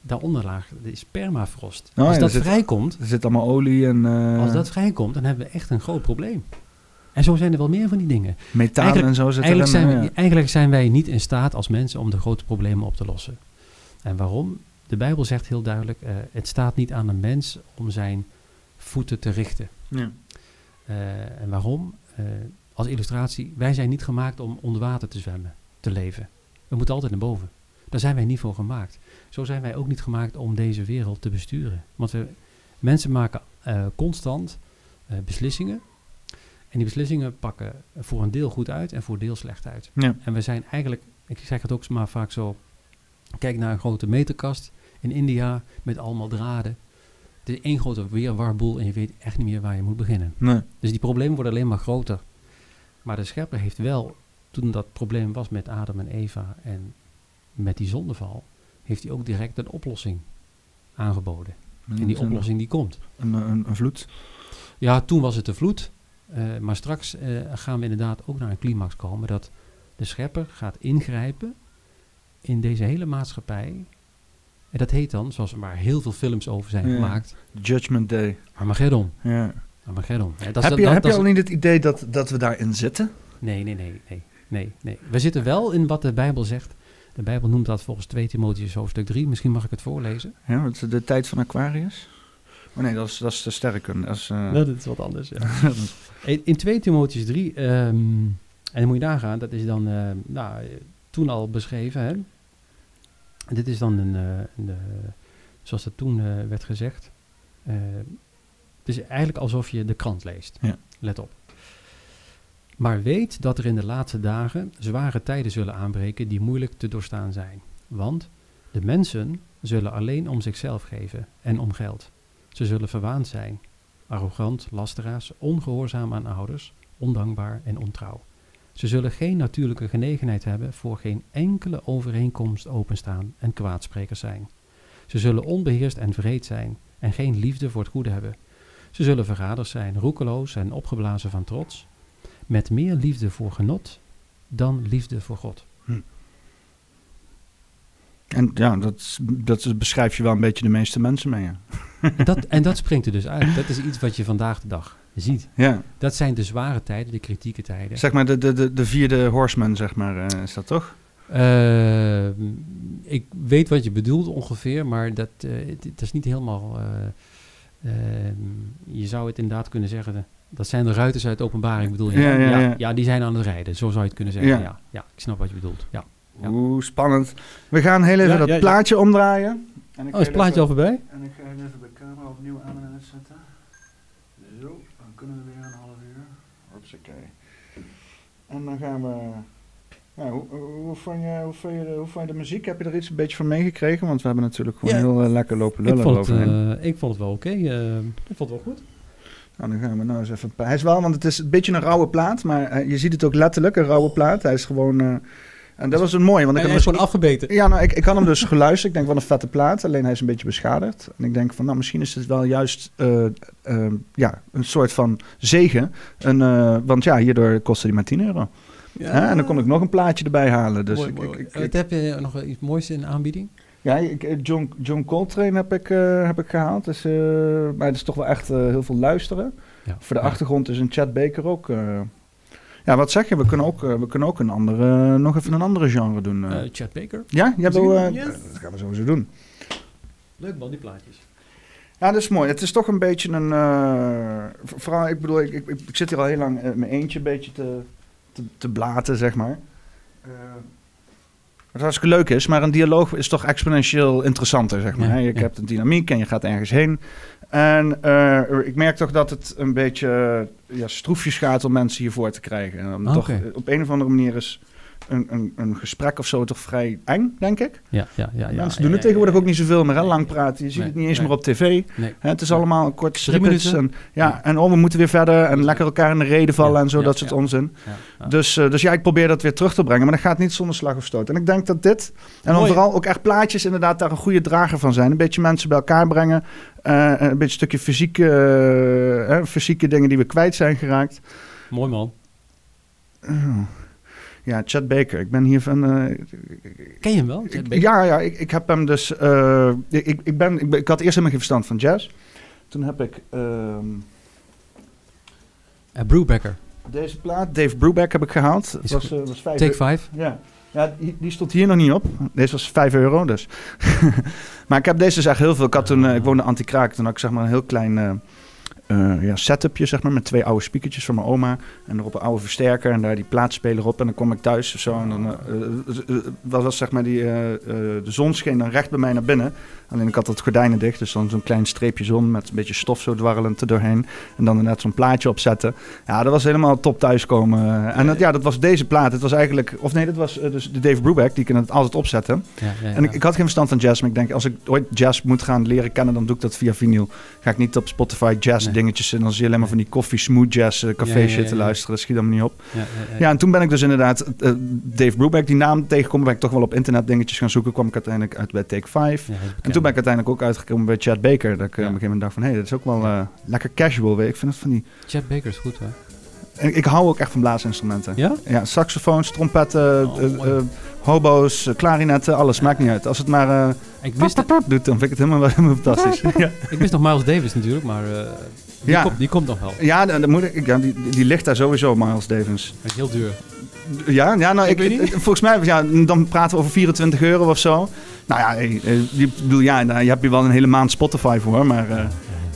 daaronder laag is permafrost. Oh, als dat zit, vrijkomt... Er zit allemaal olie en... Uh... Als dat vrijkomt, dan hebben we echt een groot probleem. En zo zijn er wel meer van die dingen. Methaan en zo zit eigenlijk, zijn, we, eigenlijk zijn wij niet in staat als mensen om de grote problemen op te lossen. En waarom? De Bijbel zegt heel duidelijk, uh, het staat niet aan een mens om zijn voeten te richten. Ja. Uh, en waarom? Uh, als illustratie, wij zijn niet gemaakt om onder water te zwemmen, te leven. We moeten altijd naar boven. Daar zijn wij niet voor gemaakt. Zo zijn wij ook niet gemaakt om deze wereld te besturen. Want we, mensen maken constant beslissingen en die beslissingen pakken voor een deel goed uit en voor een deel slecht uit. Ja. En we zijn eigenlijk, ik zeg het ook maar vaak zo, kijk naar een grote meterkast in India met allemaal draden. Het is één grote weerwarboel en je weet echt niet meer waar je moet beginnen. Nee. Dus die problemen worden alleen maar groter. Maar de schepper heeft wel, toen dat probleem was met Adam en Eva en met die zondeval, heeft hij ook direct een oplossing aangeboden. En die oplossing die komt. Een, een, een vloed? Ja, toen was het een vloed. Uh, maar straks uh, gaan we inderdaad ook naar een climax komen dat de schepper gaat ingrijpen in deze hele maatschappij, en dat heet dan, zoals er maar heel veel films over zijn Ja. gemaakt, Judgment Day. Armageddon. Ja. Armageddon. Ja, dat heb dat- je, dat- heb dat je is- al niet het idee dat, dat we daarin zitten? Nee, nee, nee, nee, nee, nee. We zitten wel in wat de Bijbel zegt. De Bijbel noemt dat volgens 2 Timotheus hoofdstuk 3. Misschien mag ik het voorlezen. Ja, is de tijd van Aquarius? Oh nee, dat is, dat is de sterrenkunde. Dat is, eh, dat is wat anders, ja. In, in 2 Timotheus 3, ehm, en dan moet je nagaan, dat is dan eh, nou, toen al beschreven. Hè? Dit is dan een, eh, een, zoals dat toen werd gezegd. het is eigenlijk alsof je de krant leest. Ja. Let op. Maar weet dat er in de laatste dagen zware tijden zullen aanbreken die moeilijk te doorstaan zijn. Want de mensen zullen alleen om zichzelf geven en om geld. Ze zullen verwaand zijn, arrogant, lasteraars, ongehoorzaam aan ouders, ondankbaar en ontrouw. Ze zullen geen natuurlijke genegenheid hebben voor geen enkele overeenkomst openstaan en kwaadsprekers zijn. Ze zullen onbeheerst en vreed zijn en geen liefde voor het goede hebben. Ze zullen verraders zijn, roekeloos en opgeblazen van trots, met meer liefde voor genot dan liefde voor God. En ja, dat, dat beschrijf je wel een beetje de meeste mensen mee. En dat, en dat springt er dus uit. Dat is iets wat je vandaag de dag ziet. ja. Dat zijn de zware tijden, de kritieke tijden. Zeg maar de, de, de, de vierde horseman, zeg maar, eh, is dat toch? Eh, ik weet wat je bedoelt ongeveer, maar dat, eh, het, het is niet helemaal. je zou het inderdaad kunnen zeggen. dat zijn de ruiters uit de openbaring, bedoel je? Ja, ja, ja. ja, die zijn aan het rijden. Zo zou je het kunnen zeggen. Ja. Ja, ja, ik snap wat je bedoelt. Ja. Ja. Oeh, spannend. We gaan heel even Ja, dat ja, ja. plaatje omdraaien. En ik Oh, is het plaatje al voorbij? En ik ga even de camera opnieuw aan en uitzetten. Zo, dan kunnen we weer een half uur. Hopsakee. En dan gaan we... Ja, hoe, hoe, hoe, vond je, hoe, vond je de, hoe vond je de muziek? Heb je er iets een beetje van meegekregen? Want we hebben natuurlijk gewoon Ja. heel eh, lekker lopen Ik lullen vond, het, eh, ik vond het wel oké. eh, ik vond het wel goed. Nou, dan gaan we nou eens even... Hij is wel, want het is een beetje een rauwe plaat, maar eh, je ziet het ook letterlijk, een rauwe plaat. Hij is gewoon... en dat was een mooie, want ik Hij heb is hem gewoon afgebeten. Ja, nou, ik, ik had hem dus geluisterd. Ik denk, wat een vette plaat. Alleen hij is een beetje beschadigd. En ik denk van, nou, misschien is het wel juist eh, eh, ja, een soort van zegen. Een, eh, want ja, hierdoor kostte hij maar 10 euro. Hè? En dan kon ik nog een plaatje erbij halen. Dus Mooi, ik, mooi. ik, ik- heb je nog iets moois in de aanbieding? ja, ik, John, John Coltrane heb ik, heb ik gehaald. Dus, maar het is toch wel echt heel veel luisteren. Ja. Voor de Ja. achtergrond is een Chad Baker ook... ja, wat zeg je? We kunnen ook, eh, we kunnen ook een andere, nog even een andere genre doen. eh. Eh, Chad Baker. ja, je hebt Yes. dat gaan we sowieso doen. Leuk man, die plaatjes. Ja, dat is mooi. Het is toch een beetje een. eh, vooral, ik bedoel, ik, ik, ik zit hier al heel lang mijn eentje een beetje te, te, te blaten, zeg maar. Eh, wat hartstikke leuk is, maar een dialoog is toch exponentieel interessanter, zeg maar. Ja, je ja. hebt een dynamiek en je gaat ergens heen. En eh, ik merk toch dat het een beetje ja, stroefjes gaat om mensen hiervoor te krijgen. En Ah, toch, eh, op een of andere manier is een, een, een gesprek of zo toch vrij eng, denk ik. Ja, ja, ja. ja Mensen doen ja, het tegenwoordig ook niet zoveel meer, hè? Lang praten. Je ziet Nee, het niet eens nee. meer op tv. Nee. Hè, het is allemaal kort Drie snippets. En, ja, en oh, we moeten weer verder en lekker elkaar in de reden vallen en zo, dat soort onzin. Dus, eh, dus ja, ik probeer dat weer terug te brengen, maar dat gaat niet zonder slag of stoot. En ik denk dat dit, en dan Mooi. vooral ook echt plaatjes, inderdaad daar een goede drager van zijn. Een beetje mensen bij elkaar brengen, eh, een beetje een stukje fysieke, eh, hè, fysieke dingen die we kwijt zijn geraakt. Mooi man. Ja, Chad Baker. Ik ben hier van. eh, Ken je hem wel? Chad ik- Baker? ja, ja, ik, ik heb hem dus. eh, ik, ik, ben, ik, had eerst helemaal geen verstand van jazz. Toen heb ik Eh, Brubaker. deze plaat, Dave Brubeck, heb ik gehaald. Is was, was vijf Take euro. 5. Ja, ja die, die stond hier nog niet op. Deze was 5 euro, dus. maar ik heb deze dus echt heel veel. Ik, had toen, ik woonde anti-kraak. Toen had ik zeg maar een heel klein eh, ja, setupje, zeg maar, met twee oude speakertjes van mijn oma. En erop een oude versterker en daar die plaatspeler op. En dan kom ik thuis of zo. En dan dat was zeg maar die, de zon scheen dan recht bij mij naar binnen. Alleen ik had het gordijnen dicht, dus dan zo'n klein streepje zon met een beetje stof zo dwarrelend er doorheen. En dan net zo'n plaatje opzetten. Ja, dat was helemaal top thuiskomen. En dat, ja, dat was deze plaat. Het was eigenlijk, of nee, dat was eh, dus de Dave Brubeck, die ik het altijd opzette. Ja, ja, ja. En ik, ik had geen verstand van jazz, maar ik denk, als ik ooit jazz moet gaan leren kennen, dan doe ik dat via vinyl. Ga ik niet op Spotify jazz Nee. dingetjes en dan zie je alleen maar van die koffie smooth jazz eh, café shit te luisteren. Dat schiet allemaal niet op. ja, en toen ben ik dus inderdaad eh, Dave Brubeck, die naam tegengekomen, ben ik toch wel op internet dingetjes gaan zoeken. Kwam ik uiteindelijk uit bij Take 5. Ja, hij is En toen ben ik uiteindelijk ook uitgekomen bij Chad Baker. Dat ik eh, Ja. op een gegeven moment dacht van, hé, hey, dat is ook wel eh, lekker casual. Weet. Ik vind het van die... Chad Baker is goed hoor. En ik hou ook echt van blaasinstrumenten. Ja? Ja, saxofoons, trompetten, Oh, eh, eh, hobo's, klarinetten, alles. Maakt niet uit. Als het maar eh, Ik wist, pap, doet, dan vind ik het helemaal, helemaal fantastisch. ja. ik wist nog Miles Davis natuurlijk, maar eh, die, Ja. komt, die komt nog wel. Ja, dan, dan moet ik, ja die, die ligt daar sowieso, Miles Davis. Hij is heel duur. Ja, ja nou, Ik ik, weet niet. volgens mij, ja, dan praten we over 24 euro of zo. Nou ja, hey, eh, ik bedoel, ja, daar heb je wel een hele maand Spotify voor, maar eh,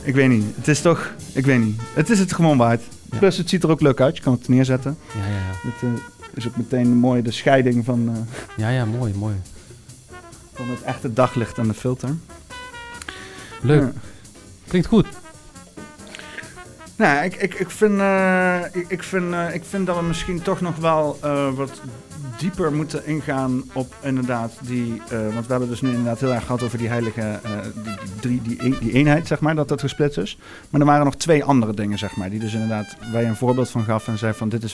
ik weet niet. Het is toch, ik weet niet. Het is het gewoon waard. Ja. Plus, het ziet er ook leuk uit. Je kan het neerzetten. Ja, ja, ja. Het eh, is ook meteen mooi de scheiding van, Ja, ja, mooi, mooi. van het echte daglicht en de filter. Leuk. Klinkt goed. Nou, ik, ik, ik, vind, eh, ik, vind, eh, ik vind dat we misschien toch nog wel eh, wat dieper moeten ingaan op inderdaad die... want we hebben dus nu inderdaad heel erg gehad over die heilige... die, die, die, een- die eenheid, zeg maar, dat dat gesplitst is. Maar er waren nog twee andere dingen, zeg maar, die dus inderdaad... je een voorbeeld van gaf en zei van dit is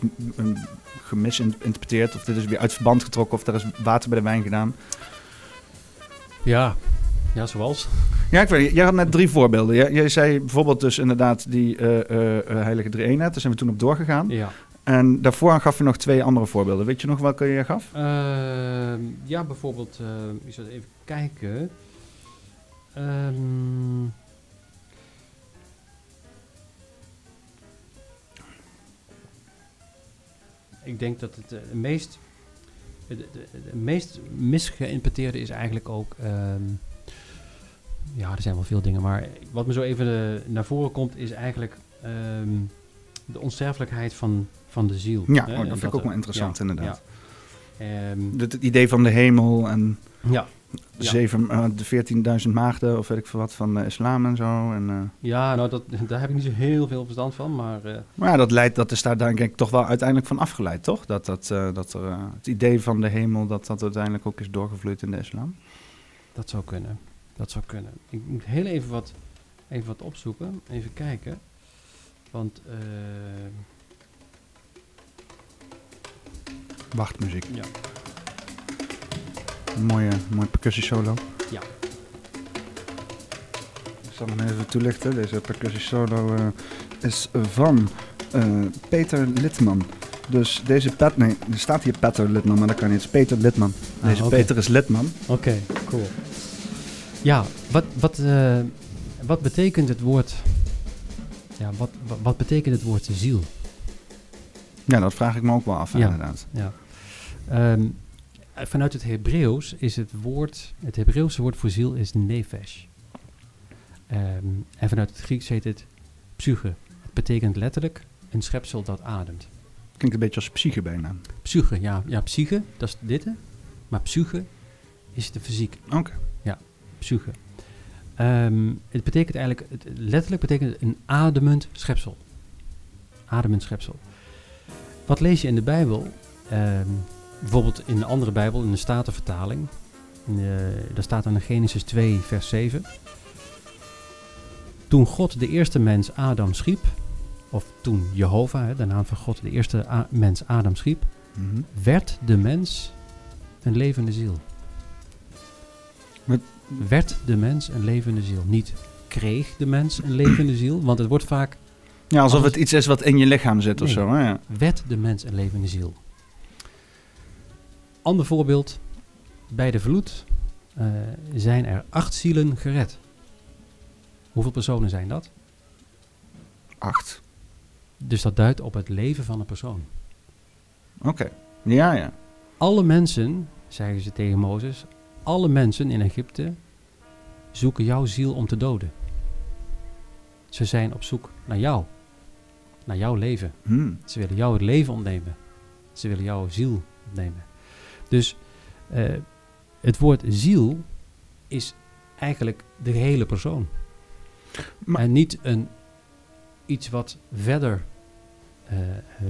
gemisinterpreteerd... of dit is weer uit verband getrokken of er is water bij de wijn gedaan. Ja. Ja, zoals? Ja, ik weet. Jij had net drie voorbeelden. Jij, jij zei bijvoorbeeld dus inderdaad die eh, eh, eh, heilige drie-eenheid. Daar zijn we toen op doorgegaan. Ja. En daarvoor gaf je nog twee andere voorbeelden. Weet je nog welke je gaf? Ja, bijvoorbeeld, ik zal even kijken. Ehm, ik denk dat het meest, het meest misgeïnterpreteerde is eigenlijk ook. ehm, ja, er zijn wel veel dingen, maar wat me zo even eh, naar voren komt, is eigenlijk ehm, de onsterfelijkheid van, van de ziel. Ja, oh, dat vind ik ook wel interessant ja, inderdaad. Ehm, Het, het idee van de hemel en ja, de, Ja. zeven, eh, de 14.000 maagden of weet ik veel wat van de islam en zo. En, eh, Ja, nou, dat, daar heb ik niet zo heel veel verstand van, maar eh, maar ja, dat, leidt, dat is daar denk ik toch wel uiteindelijk van afgeleid, toch? Dat, dat, eh, dat er, eh, het idee van de hemel, dat dat uiteindelijk ook is doorgevloeid in de islam. dat zou kunnen. Dat zou kunnen. Ik moet heel even wat, even wat opzoeken, even kijken. Want, eh, Wachtmuziek. ja, Een mooie, mooie percussie solo. Ja. Ik zal hem even toelichten. Deze percussie solo eh, is van eh, Peter Litman. Dus deze pet, nee, er staat hier Peter Litman, maar dat kan niet. Het is Peter Litman. Ah, Deze. Peter is Litman. oké, cool. Ja, wat, wat, eh, wat betekent het woord, ja, wat, wat, wat betekent het woord ziel? Ja, dat vraag ik me ook wel af, Ja. inderdaad. Ja. Ehm, vanuit het Hebreeuws is het woord, het Hebreeuwse woord voor ziel is nefesh. Ehm, en vanuit het Grieks heet het psyche. Het betekent letterlijk een schepsel dat ademt. Klinkt een beetje als psyche bijna. Psyche, ja, ja psyche, dat is dit, maar psyche is de fysiek. Oké. Psyche. Ehm, het betekent eigenlijk, het, letterlijk betekent het een ademend schepsel. Ademend schepsel. Wat lees je in de Bijbel? Ehm, bijvoorbeeld in de andere Bijbel, in de Statenvertaling. In de- daar staat dan in Genesis 2, vers 7. Toen God de eerste mens Adam schiep, of toen Jehovah, de naam van God, de eerste mens Adam schiep, Mhm. werd de mens een levende ziel. Werd de mens een levende ziel. Niet kreeg de mens een levende ziel, want het wordt vaak Ja, alsof Anders- het iets is wat in je lichaam zit of zo. Hè? Ja. werd de mens een levende ziel. Ander voorbeeld. Bij de vloed eh, zijn er acht zielen gered. Hoeveel personen zijn dat? Acht. Dus dat duidt op het leven van een persoon. Oké. Ja, ja. Alle mensen, zeggen ze tegen Mozes, alle mensen in Egypte zoeken jouw ziel om te doden. Ze zijn op zoek naar jou, naar jouw leven. Hm. Ze willen jou het leven ontnemen. Ze willen jouw ziel ontnemen. Dus eh, het woord ziel is eigenlijk de hele persoon. Maar- en niet een, iets wat verder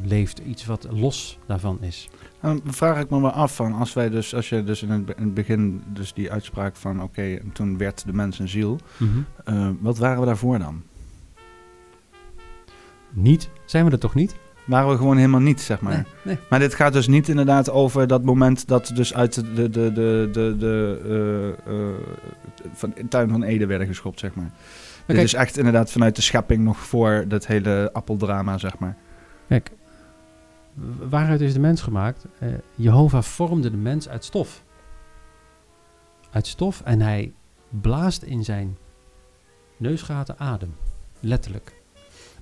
leeft, iets wat los daarvan is. Dan vraag ik me wel af van als wij dus, als je dus in het, be- in het begin dus die uitspraak van oké, en toen werd de mens een ziel. eh, wat waren we daarvoor dan? Niet? Zijn we er toch niet? Waren we gewoon helemaal niet, zeg maar. Nee, nee. Maar dit gaat dus niet inderdaad over dat moment dat dus uit de, de, de, de, de, de eh, eh, van, tuin van Ede werden geschopt, zeg maar. Dit is echt inderdaad vanuit de schepping nog voor dat hele appeldrama, zeg maar. Kijk, waaruit is de mens gemaakt? Eh, Jehovah vormde de mens uit stof. Uit stof en hij blaast in zijn neusgaten adem. Letterlijk.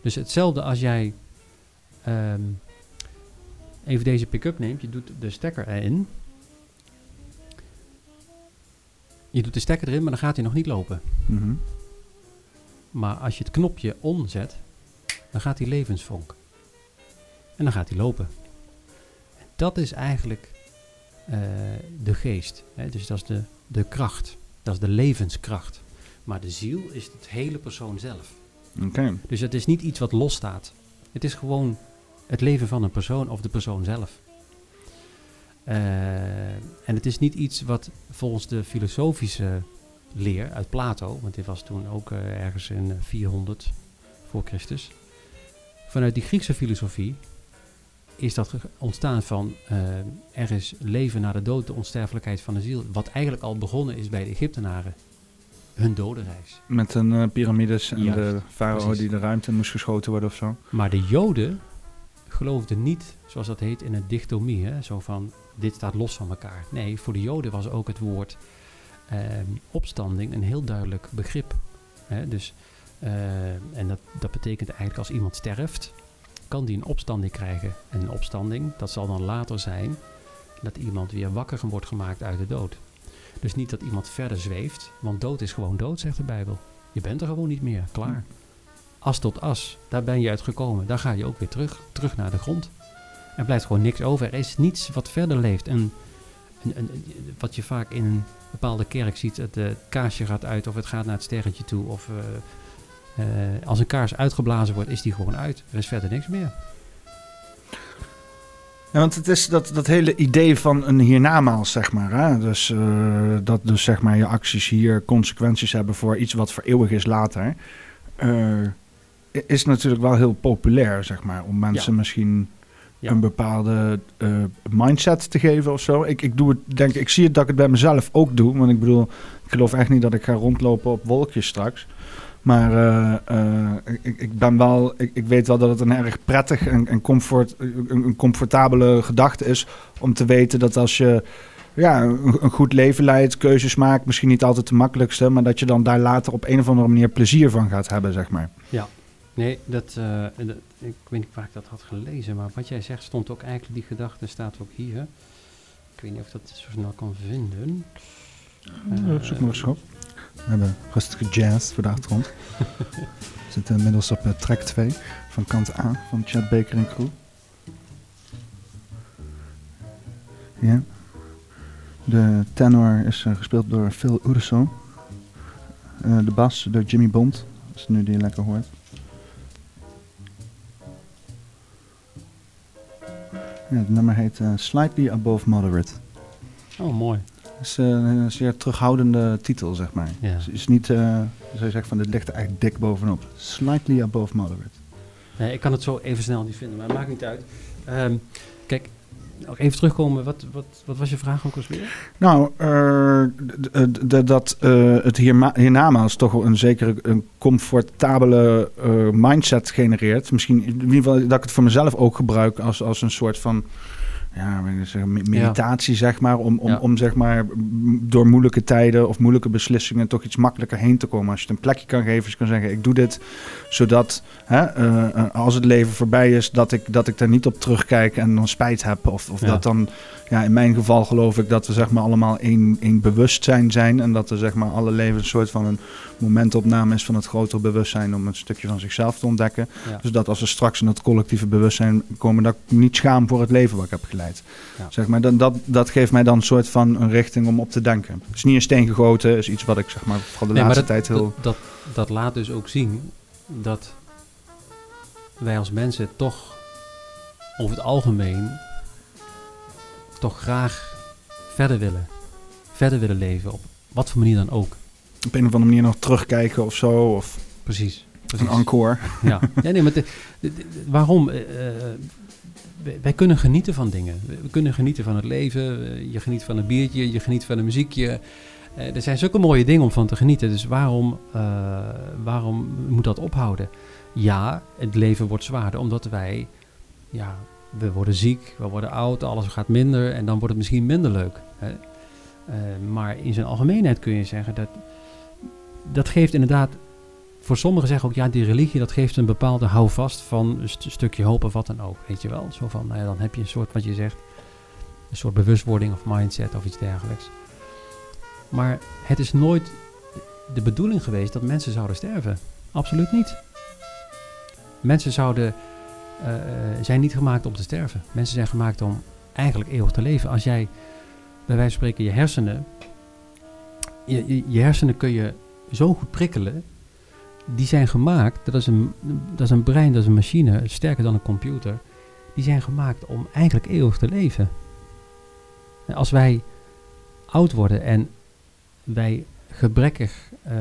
Dus hetzelfde als jij ehm, even deze pick-up neemt. Je doet de stekker erin. Je doet de stekker erin, maar dan gaat hij nog niet lopen. Mhm. Maar als je het knopje onzet, dan gaat hij levensvonk. En dan gaat hij lopen. En dat is eigenlijk eh, de geest. Hè? Dus dat is de, de kracht. Dat is de levenskracht. Maar de ziel is het hele persoon zelf. Oké. Dus het is niet iets wat losstaat. Het is gewoon het leven van een persoon of de persoon zelf. Eh, en het is niet iets wat volgens de filosofische leer uit Plato, want dit was toen ook eh, ergens in eh, 400 voor Christus. Vanuit die Griekse filosofie is dat ontstaan van eh, er is leven na de dood, de onsterfelijkheid van de ziel. Wat eigenlijk al begonnen is bij de Egyptenaren. Hun dodenreis. Met een eh, piramides en Juist, de farao die de ruimte moest geschoten worden of zo. Maar de Joden geloofden niet, zoals dat heet, in een dichtomie. Hè? Zo van, dit staat los van elkaar. Nee, voor de Joden was ook het woord ehm, opstanding een heel duidelijk begrip. Hè? Dus, eh, en dat, dat betekent eigenlijk als iemand sterft, kan die een opstanding krijgen. En een opstanding, dat zal dan later zijn dat iemand weer wakker wordt gemaakt uit de dood. Dus niet dat iemand verder zweeft, want dood is gewoon dood, zegt de Bijbel. Je bent er gewoon niet meer, klaar. As tot as, daar ben je uit gekomen. Daar ga je ook weer terug, terug naar de grond. Er blijft gewoon niks over. Er is niets wat verder leeft. En, en, en wat je vaak in een bepaalde kerk ziet, het eh, kaarsje gaat uit of het gaat naar het sterretje toe. Of eh, eh, als een kaars uitgeblazen wordt, is die gewoon uit. Er is verder niks meer. Ja, want het is dat, dat hele idee van een hiernamaals, zeg maar. Hè? Dus eh, dat dus zeg maar je acties hier consequenties hebben voor iets wat voor eeuwig is later. eh, is natuurlijk wel heel populair, zeg maar. Om mensen Ja. misschien Ja. een bepaalde mindset te geven of zo. Ik, ik doe het, denk ik, zie het dat ik het bij mezelf ook doe. Want ik bedoel, ik geloof echt niet dat ik ga rondlopen op wolkjes straks. Maar eh, eh, ik, ik ben wel, ik, ik weet wel dat het een erg prettig en, en comfort, een, een comfortabele gedachte is om te weten dat als je ja, een, een goed leven leidt, keuzes maakt, misschien niet altijd de makkelijkste, maar dat je dan daar later op een of andere manier plezier van gaat hebben, zeg maar. Nee, dat, eh, dat- ik weet niet waar ik dat had gelezen, maar wat jij zegt stond ook eigenlijk, die gedachte staat ook hier. Ik weet niet of ik dat zo snel kan vinden. Uh, zoek maar eens op. We hebben rustige jazz voor de achtergrond. We zitten inmiddels op eh, track 2 van kant A van Chad Baker en crew. Ja. De tenor is eh, gespeeld door Phil Uderso. Eh, de bas door Jimmy Bond. Dat is nu die je lekker hoort. Ja, het nummer heet Slightly Above Moderate. Oh, mooi. Is eh, een zeer terughoudende titel, zeg maar. Ja. Het is niet, eh zou je zeggen, van dit ligt er echt dik bovenop. Slightly above moderate. Nee, ik kan het zo even snel niet vinden, maar het maakt niet uit. Ehm, kijk, nog even terugkomen. Wat, wat, wat was je vraag ook alweer? Nou, eh, dat eh, het hiernamaals toch wel een zekere een comfortabele mindset genereert. Misschien in ieder geval dat ik het voor mezelf ook gebruik als, als een soort van ja, meditatie, zeg maar. Om, om, Ja. om zeg maar door moeilijke tijden of moeilijke beslissingen toch iets makkelijker heen te komen. Als je het een plekje kan geven, als je kan zeggen, ik doe dit zodat hè, eh, eh, als het leven voorbij is, dat ik, dat ik daar niet op terugkijk en dan spijt heb. Of, of Ja. dat dan, ja, in mijn geval geloof ik dat we zeg maar allemaal één, één bewustzijn zijn. En dat er zeg maar alle leven een soort van een momentopname is van het grotere bewustzijn om een stukje van zichzelf te ontdekken. Ja. Dus dat als we straks in het collectieve bewustzijn komen, dat ik niet schaam voor het leven wat ik heb geleid. Ja. Zeg maar, dat, dat, dat geeft mij dan een soort van een richting om op te denken. Het is niet een steen gegoten, is iets wat ik zeg maar voor de Nee, maar laatste dat, tijd heel... dat, dat, dat laat dus ook zien dat wij als mensen toch over het algemeen toch graag verder willen. Verder willen leven, op wat voor manier dan ook. op een of andere manier nog terugkijken of zo. Of Precies. een encore. Ja, ja nee, maar de- de- de- waarom? Eh, eh, wij, kunnen genieten van dingen. We, kunnen genieten van het leven. Eh, je geniet van een biertje, je geniet van een muziekje. Eh, er zijn zulke mooie dingen om van te genieten. Dus waarom, eh, waarom moet dat ophouden? Ja, het leven wordt zwaarder omdat wij ja, we worden ziek, we worden oud, alles gaat minder en dan wordt het misschien minder leuk. Hè? Maar in zijn algemeenheid kun je zeggen dat dat geeft inderdaad, voor sommigen zeggen ook ja, die religie dat geeft een bepaalde houvast van een st- stukje hoop of wat dan ook. Weet je wel? Zo van, nou ja, dan heb je een soort, wat je zegt, een soort bewustwording of mindset of iets dergelijks. Maar het is nooit de bedoeling geweest dat mensen zouden sterven. Absoluut niet. Mensen zouden, eh, eh, zijn niet gemaakt om te sterven. Mensen zijn gemaakt om eigenlijk eeuwig te leven. Als jij, bij wijze van spreken, je hersenen, je, je, je hersenen kun je zo goed prikkelen. Die zijn gemaakt, dat is, een, dat is een brein, dat is een machine, sterker dan een computer. Die zijn gemaakt om eigenlijk eeuwig te leven. En als wij oud worden en wij gebrekkig eh,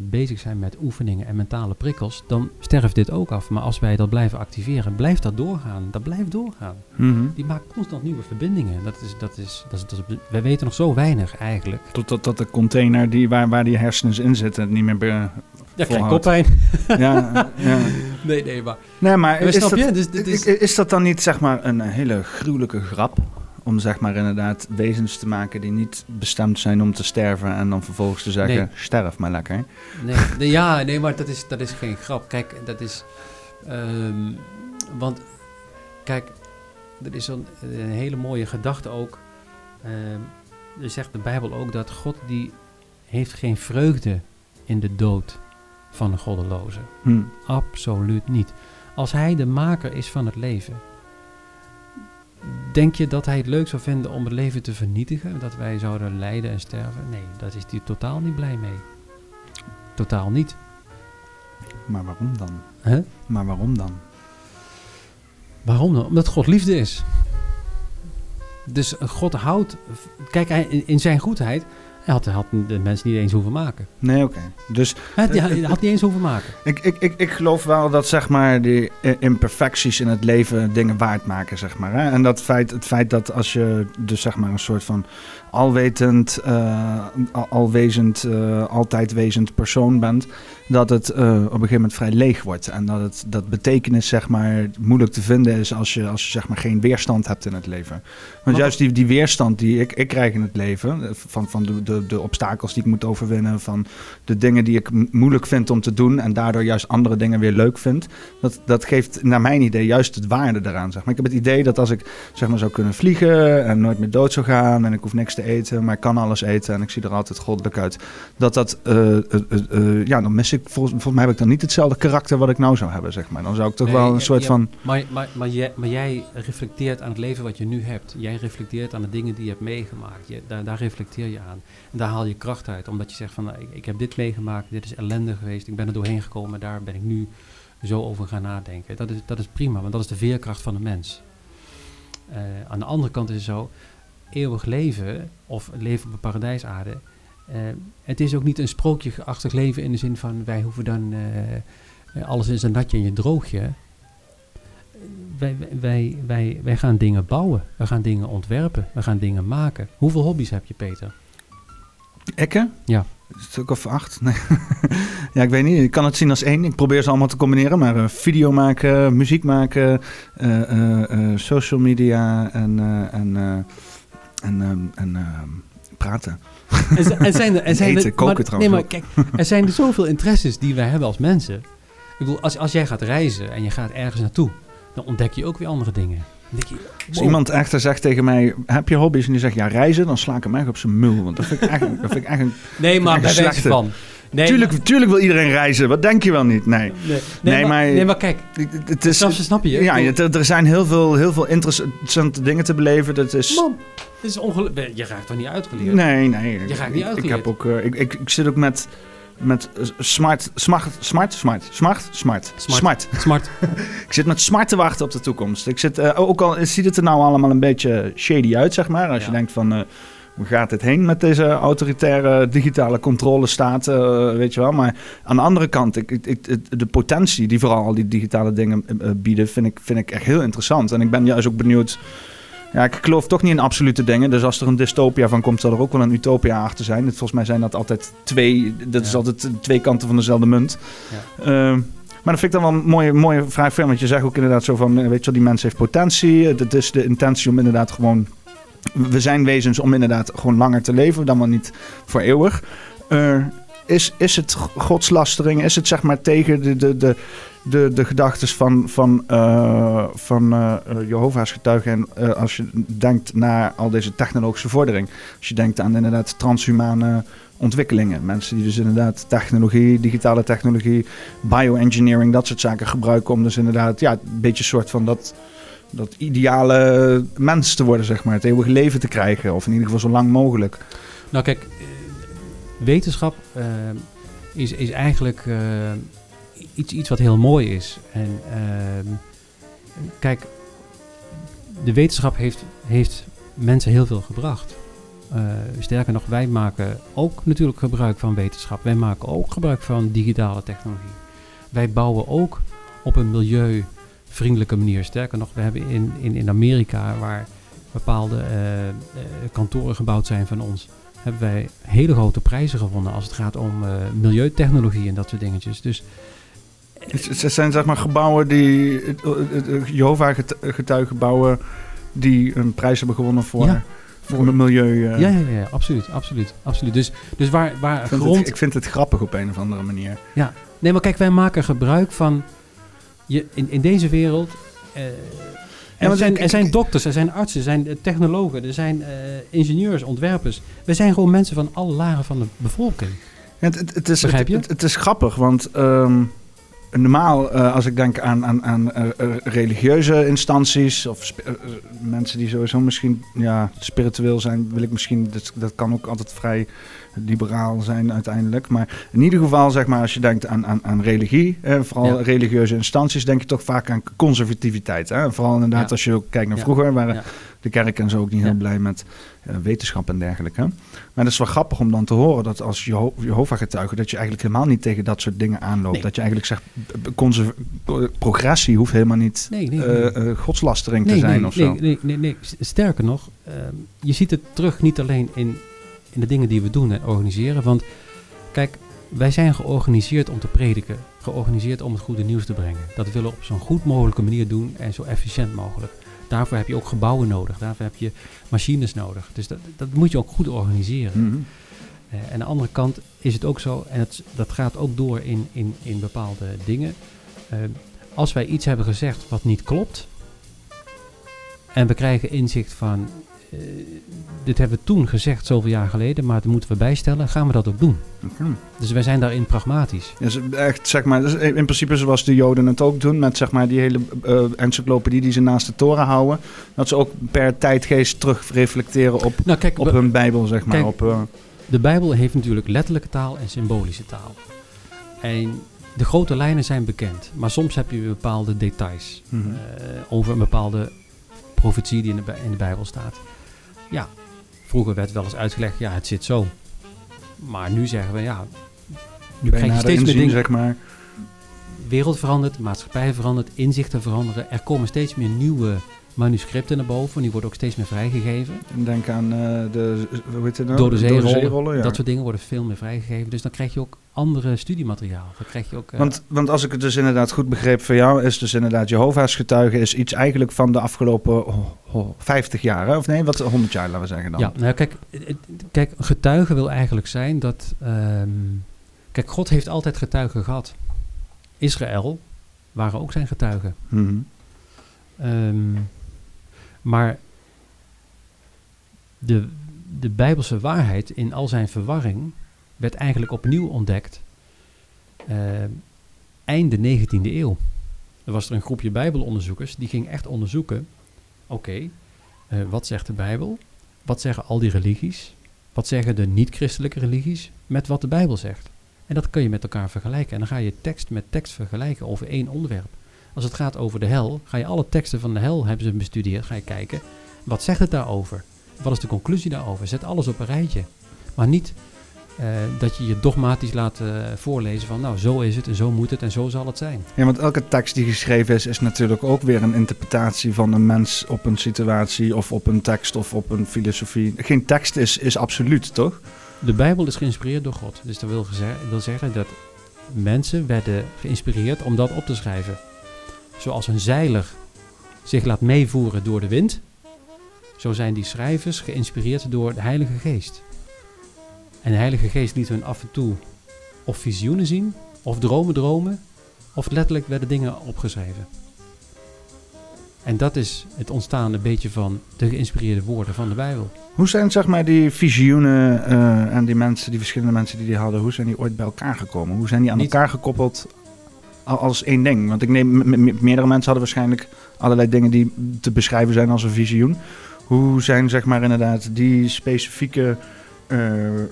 bezig zijn met oefeningen en mentale prikkels, dan sterft dit ook af. Maar als wij dat blijven activeren, blijft dat doorgaan. Dat blijft doorgaan. Mhm. Die maakt constant nieuwe verbindingen. Dat is, dat is, dat is, dat is, wij weten nog zo weinig eigenlijk. Totdat dat de container die, waar, waar die hersens in zitten het niet meer... Be, Ja, krijg koppijn. ja, ja. Nee, nee, maar... Nee, maar Maar is dat, je? Dus is- is... is dat dan niet zeg maar een hele gruwelijke grap? Om zeg maar inderdaad wezens te maken die niet bestemd zijn om te sterven en dan vervolgens te zeggen, Nee. sterf maar lekker. Nee, nee, ja, nee, maar dat is, dat is geen grap. Kijk, dat is... ehm, want, kijk, er is een, een hele mooie gedachte ook. Ehm, er zegt de Bijbel ook dat God die heeft geen vreugde in de dood van een goddeloze. Hm. Absoluut niet. Als hij de maker is van het leven, denk je dat hij het leuk zou vinden om het leven te vernietigen? Dat wij zouden lijden en sterven? Nee, daar is hij totaal niet blij mee. Totaal niet. Maar waarom dan? Hè? Maar waarom dan? Waarom dan? Omdat God liefde is. Dus God houdt. Kijk, in zijn goedheid. Hij had, had de mensen niet eens hoeven maken. Nee, oké. Dus Hij, hij- hij had niet eens hoeven maken. ik, ik, ik, ik geloof wel dat zeg maar die imperfecties in het leven dingen waard maken, zeg maar. Hè? En dat feit, het feit dat als je dus zeg maar een soort van alwetend, eh, al- alwezend, eh, altijd wezend persoon bent, dat het eh, op een gegeven moment vrij leeg wordt. En dat het dat betekenis zeg maar moeilijk te vinden is als je, als je zeg maar geen weerstand hebt in het leven. Want juist die, die weerstand die ik, ik krijg in het leven, eh, van, van de, de, de obstakels die ik moet overwinnen, van de dingen die ik moeilijk vind om te doen en daardoor juist andere dingen weer leuk vind, dat, dat geeft naar mijn idee juist het waarde daaraan. Zeg maar. Ik heb het idee dat als ik zeg maar, zou kunnen vliegen en nooit meer dood zou gaan en ik hoef niks te eten, maar ik kan alles eten en ik zie er altijd goddelijk uit, dat dat, eh, ja, dan mis ik, volgens, volgens mij heb ik dan niet hetzelfde karakter wat ik nou zou hebben, zeg maar. Dan zou ik toch Nee, wel een ja, soort ja, van... Maar, maar, maar, jij, maar jij reflecteert aan het leven wat je nu hebt. Jij reflecteert aan de dingen die je hebt meegemaakt. Je, daar, daar reflecteer je aan. En daar haal je kracht uit. Omdat je zegt van, nou, ik, ik heb dit meegemaakt. Dit is ellende geweest. Ik ben er doorheen gekomen. Daar ben ik nu zo over gaan nadenken. Dat is, dat is prima, want dat is de veerkracht van de mens. Eh, aan de andere kant is het zo, eeuwig leven of leven op een paradijsaarde. Eh, het is ook niet een sprookje-achtig leven in de zin van wij hoeven dan eh, eh, alles in zijn natje en je droogje. Wij, wij- wij, wij, gaan dingen bouwen, we gaan dingen ontwerpen, we gaan dingen maken. Hoeveel hobby's heb je, Peter? Ekke? Ja. Een stuk of acht? Nee. ja, ik weet niet. Ik kan het zien als één. Ik probeer ze allemaal te combineren. Maar video maken, muziek maken, social media en, en, en, ehm, en ehm, praten. En, zijn er, en zijn Eten, er, koken maar, trouwens Nee, maar kijk, er zijn er zoveel interesses die wij hebben als mensen. Ik bedoel, als, als jij gaat reizen en je gaat ergens naartoe, dan ontdek je ook weer andere dingen. Je, Als wow. iemand echter zegt tegen mij, heb je hobby's? En die zegt, ja, reizen. Dan sla ik hem echt op zijn mul. Want dat vind ik echt, dat vind ik echt een... Nee, maar bij een wijze slechte. van. Nee, tuurlijk, tuurlijk wil iedereen reizen. Wat denk je wel niet? Nee. maar, nee, Nee, maar, maar- nee, maar kijk, Het, is... snap je, snap je? Ja, het- er zijn heel veel, heel veel interessante dingen te beleven. Dat is... Man, het is ongelukkig. Je raakt toch niet uitgeleerd? Nee, nee. Je raakt niet Ik- ik, uitgeleerd. heb ook, eh, ik, ik, ik zit ook met, met eh, smart, smart, smart, smart, smart, smart, Smart. smart. Ik zit met smart te wachten op de toekomst. Ik zit, eh, ook al ziet het er nou allemaal een beetje shady uit, zeg maar. Als Ja. je denkt van, hoe gaat dit heen met deze autoritaire digitale controlestaat, eh, weet je wel. Maar aan de andere kant, ik, ik, de potentie die vooral al die digitale dingen eh, eh, bieden, vind ik, vind ik echt heel interessant. En ik ben juist ook benieuwd... Ja, ik geloof toch niet in absolute dingen. Dus als er een dystopia van komt, zal er ook wel een utopia achter zijn. Volgens mij zijn dat altijd twee. Dat is altijd twee kanten van dezelfde munt. Ja. Ehm, Maar dat vind ik dan wel een mooie, mooie vraag want je zegt ook inderdaad zo van, weet je wel, die mens heeft potentie. Het is de intentie om inderdaad gewoon, we zijn wezens om inderdaad gewoon langer te leven, dan wel niet voor eeuwig. Is, is het godslastering? Is het zeg maar tegen de, de, de, de, gedachten van, van, uh, van uh, Jehovah's getuigen? En als je denkt naar al deze technologische vordering. Als je denkt aan inderdaad transhumane ontwikkelingen. Mensen die dus inderdaad technologie, digitale technologie, bioengineering, dat soort zaken gebruiken om dus inderdaad ja, een beetje een soort van dat, dat ideale mens te worden, zeg maar. Het eeuwige leven te krijgen, of in ieder geval zo lang mogelijk. Nou kijk, wetenschap uh, is, is eigenlijk uh, iets, iets wat heel mooi is. En uh, kijk, de wetenschap heeft, heeft mensen heel veel gebracht. sterker nog, wij maken ook natuurlijk gebruik van wetenschap. Wij maken ook gebruik van digitale technologie. Wij bouwen ook op een milieuvriendelijke manier. Sterker nog, we hebben in, in, in Amerika, waar bepaalde kantoren gebouwd zijn van ons, hebben wij hele grote prijzen gewonnen als het gaat om uh, milieutechnologie en dat soort dingetjes. Dus het zijn zeg maar gebouwen die Jehovah getuigen bouwen die een prijs hebben gewonnen voor, ja. voor het milieu. Uh. Ja, ja, ja, absoluut, absoluut, absoluut. Dus, dus waar, waar ik vind grond... Het, ik vind het grappig op een of andere manier. Ja, nee, maar kijk, wij maken gebruik van je in, in deze wereld. Uh, ja, er, zijn, er zijn dokters, er zijn artsen, er zijn technologen, er zijn uh, ingenieurs, ontwerpers. We zijn gewoon mensen van alle lagen van de bevolking. Het, het, het is, Begrijp je? Het, het, is grappig, want um, normaal uh, als ik denk aan, aan, aan uh, religieuze instanties of mensen die sowieso misschien ja, spiritueel zijn, wil ik misschien, dat, dat kan ook altijd vrij liberaal zijn uiteindelijk. Maar in ieder geval, zeg maar, als je denkt aan, aan, aan religie, hè, vooral ja. religieuze instanties, denk je toch vaak aan conservativiteit. Hè? Vooral inderdaad ja. als je ook kijkt naar vroeger, waren de kerk en zo ook niet heel blij met uh, wetenschap en dergelijke. Maar het is wel grappig om dan te horen dat als Jeho Jehovah getuige, dat je eigenlijk helemaal niet tegen dat soort dingen aanloopt. Nee. Dat je eigenlijk zegt, progressie hoeft helemaal niet nee, nee, uh, uh, godslastering te zijn of zo. Nee, nee, nee, sterker nog, je ziet het terug niet alleen in in de dingen die we doen en organiseren. Want kijk, wij zijn georganiseerd om te prediken, georganiseerd om het goede nieuws te brengen. Dat willen we op zo'n goed mogelijke manier doen en zo efficiënt mogelijk. Daarvoor heb je ook gebouwen nodig, daarvoor heb je machines nodig. Dus dat, dat moet je ook goed organiseren. Mm -hmm. uh, en aan de andere kant is het ook zo, en het, dat gaat ook door in, in, in bepaalde dingen. Uh, als wij iets hebben gezegd wat niet klopt, en we krijgen inzicht van dit hebben we toen gezegd, zoveel jaar geleden, maar dat moeten we bijstellen. Gaan we dat ook doen? Okay. Dus wij zijn daarin pragmatisch. Dus echt, zeg maar, dus in principe zoals de Joden het ook doen, met zeg maar die hele uh, encyclopedie die ze naast de toren houden. Dat ze ook per tijdgeest terug reflecteren op, nou, kijk, op hun Bijbel, zeg maar. Kijk, op, uh, de Bijbel heeft natuurlijk letterlijke taal en symbolische taal. En de grote lijnen zijn bekend, maar soms heb je bepaalde details mm -hmm. uh, over een bepaalde profetie die in de, in de Bijbel staat. Ja, vroeger werd wel eens uitgelegd, ja, het zit zo. Maar nu zeggen we, ja, nu krijg je steeds meer dingen. Zeg maar. Wereld verandert, maatschappij verandert, inzichten veranderen. Er komen steeds meer nieuwe manuscripten naar boven. Die worden ook steeds meer vrijgegeven. Denk aan uh, de, hoe heet het nou? Door de zeerollen. Door de zeerollen ja. Dat soort dingen worden veel meer vrijgegeven. Dus dan krijg je ook andere studiemateriaal. Dan krijg je ook, uh, want, want als ik het dus inderdaad goed begreep van jou, is dus inderdaad Jehovah's getuigen is iets eigenlijk van de afgelopen oh, oh, 50 jaar, hè? of nee, wat 100 jaar laten we zeggen dan. Ja, nou kijk, kijk getuigen wil eigenlijk zijn dat, um, kijk, God heeft altijd getuigen gehad. Israël waren ook zijn getuigen. Mm -hmm. um, maar de, de Bijbelse waarheid in al zijn verwarring werd eigenlijk opnieuw ontdekt uh, einde 19e eeuw. Er was er een groepje Bijbelonderzoekers die ging echt onderzoeken: oké, uh, wat zegt de Bijbel? Wat zeggen al die religies? Wat zeggen de niet-christelijke religies met wat de Bijbel zegt? En dat kun je met elkaar vergelijken. En dan ga je tekst met tekst vergelijken over één onderwerp. Als het gaat over de hel, ga je alle teksten van de hel hebben ze bestudeerd. Ga je kijken, wat zegt het daarover? Wat is de conclusie daarover? Zet alles op een rijtje. Maar niet uh, dat je je dogmatisch laat uh, voorlezen van, nou, zo is het en zo moet het en zo zal het zijn. Ja, want elke tekst die geschreven is, is natuurlijk ook weer een interpretatie van een mens op een situatie of op een tekst of op een filosofie. Geen tekst is, is absoluut, toch? De Bijbel is geïnspireerd door God. Dus dat wil, wil zeggen dat mensen werden geïnspireerd om dat op te schrijven. Zoals een zeiler zich laat meevoeren door de wind, zo zijn die schrijvers geïnspireerd door de Heilige Geest. En de Heilige Geest liet hun af en toe of visioenen zien, of dromen dromen, of letterlijk werden dingen opgeschreven. En dat is het ontstaan een beetje van de geïnspireerde woorden van de Bijbel. Hoe zijn zeg maar die visioenen eh, en die mensen, die verschillende mensen die die hadden, hoe zijn die ooit bij elkaar gekomen? Hoe zijn die aan Niet- elkaar gekoppeld als één ding? Want ik neem, meerdere mensen hadden waarschijnlijk allerlei dingen die te beschrijven zijn als een visioen. Hoe zijn zeg maar inderdaad die specifieke eh, eh,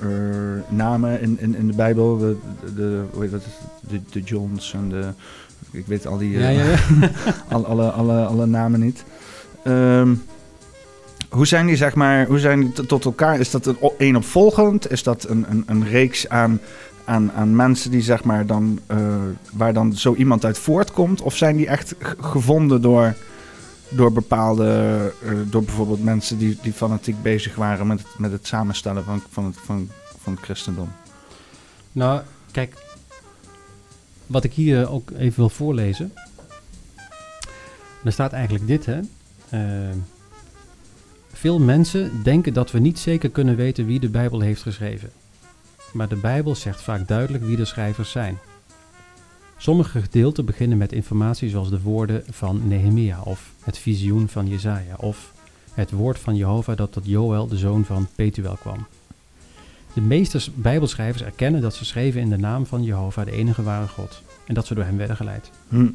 namen in, in, in de Bijbel, de, de, hoe heet dat, de, de Johns en de, ik weet al die, eh, Ja, ja, ja. alle, alle, alle, alle namen niet. Ehm, hoe zijn die, zeg maar, hoe zijn die tot elkaar? Is dat een o- eenopvolgend? Is dat een, een, een reeks aan, aan, aan mensen die, zeg maar, dan, eh, waar dan zo iemand uit voortkomt? Of zijn die echt gevonden door, door bepaalde, eh, door bijvoorbeeld mensen die, die fanatiek bezig waren met het, met het samenstellen van, van, het, van, van het christendom? Nou, kijk, wat ik hier ook even wil voorlezen. Er staat eigenlijk dit, hè. Eh, veel mensen denken dat we niet zeker kunnen weten wie de Bijbel heeft geschreven. Maar de Bijbel zegt vaak duidelijk wie de schrijvers zijn. Sommige gedeelten beginnen met informatie zoals de woorden van Nehemia of het visioen van Jezaja of het woord van Jehovah dat tot Joël, de zoon van Petuel, kwam. De meeste Bijbelschrijvers erkennen dat ze schreven in de naam van Jehovah, de enige ware God, en dat ze door hem werden geleid. Hm.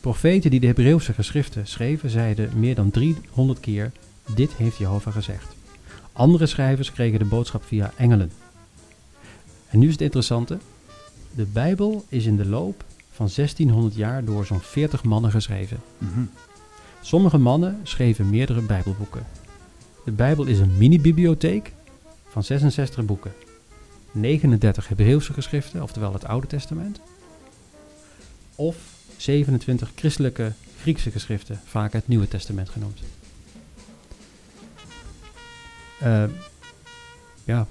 Profeten die de Hebreeuwse geschriften schreven, zeiden meer dan 300 keer: Dit heeft Jehovah gezegd. Andere schrijvers kregen de boodschap via engelen. En nu is het interessante: de Bijbel is in de loop van 1600 jaar door zo'n 40 mannen geschreven. Mhm. Sommige mannen schreven meerdere Bijbelboeken. De Bijbel is een mini-bibliotheek van 66 boeken. 39 Hebreeuwse geschriften, oftewel het Oude Testament. Of 27 christelijke Griekse geschriften, vaak het Nieuwe Testament genoemd. Eh, ja,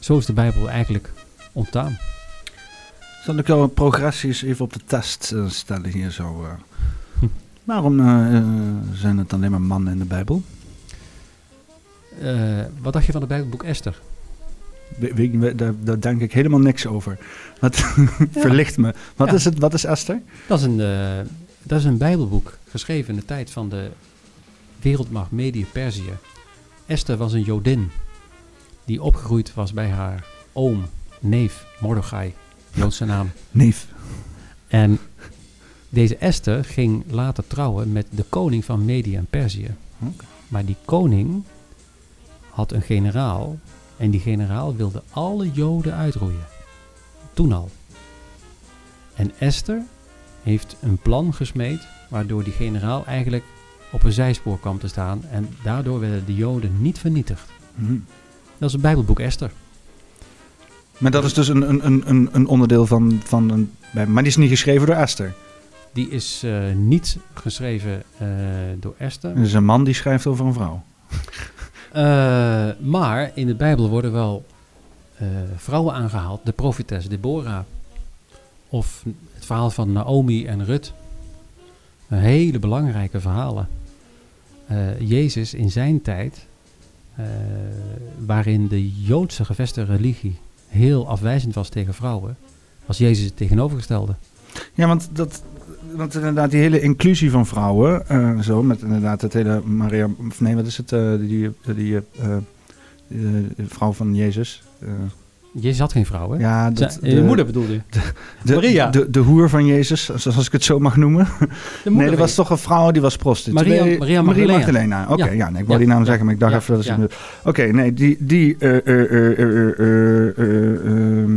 zo is de Bijbel eigenlijk ontstaan. Zal ik jouw progressies even op de test eh, stellen hier zo? eh? Hm. Waarom eh, zijn het alleen maar mannen in de Bijbel? Wat dacht je van het Bijbelboek Esther? We- daar, daar denk ik helemaal niks over. Wat verlicht me. Wat, Ja. is het, wat is Esther? Dat is, een, dat is een Bijbelboek geschreven in de tijd van de wereldmacht Medië-Perzië. Esther was een Jodin die opgegroeid was bij haar oom, neef Mordechai, Joodse naam. Neef. En deze Esther ging later trouwen met de koning van Medië en Perzië. Maar die koning had een generaal en die generaal wilde alle Joden uitroeien. Toen al. En Esther heeft een plan gesmeed waardoor die generaal eigenlijk op een zijspoor kwam te staan en daardoor werden de Joden niet vernietigd. Mhm. Dat is het Bijbelboek Esther. Maar dat is dus een, een, een- een, onderdeel van, van een. Maar die is niet geschreven door Esther. Die is eh, niet geschreven eh, door Esther. Het is een man die schrijft over een vrouw. Eh, maar in de Bijbel worden wel vrouwen aangehaald. De profetes Deborah. Of het verhaal van Naomi en Rut. Een hele belangrijke verhalen. Jezus in zijn tijd, waarin de Joodse gevestigde religie heel afwijzend was tegen vrouwen, was Jezus het tegenovergestelde. Ja, want, dat, want inderdaad die hele inclusie van vrouwen, eh, zo, met inderdaad het hele Maria, nee, wat is het, eh, die, die, die eh, de vrouw van Jezus. Jezus had geen vrouw, hè? ja, dat, je moeder bedoelde je? de, Maria. De, de hoer van Jezus, zoals ik het zo mag noemen. De nee, er was toch een vrouw die was prostituee. Maria- Maria Magdalena. Magdalena. Oké, Ja. ja, nee, ik wou Ja, die naam zeggen, maar ik dacht ja, even dat ja. het... Oké, nee, die... die eh, eh, eh, eh, eh, eh, ehm,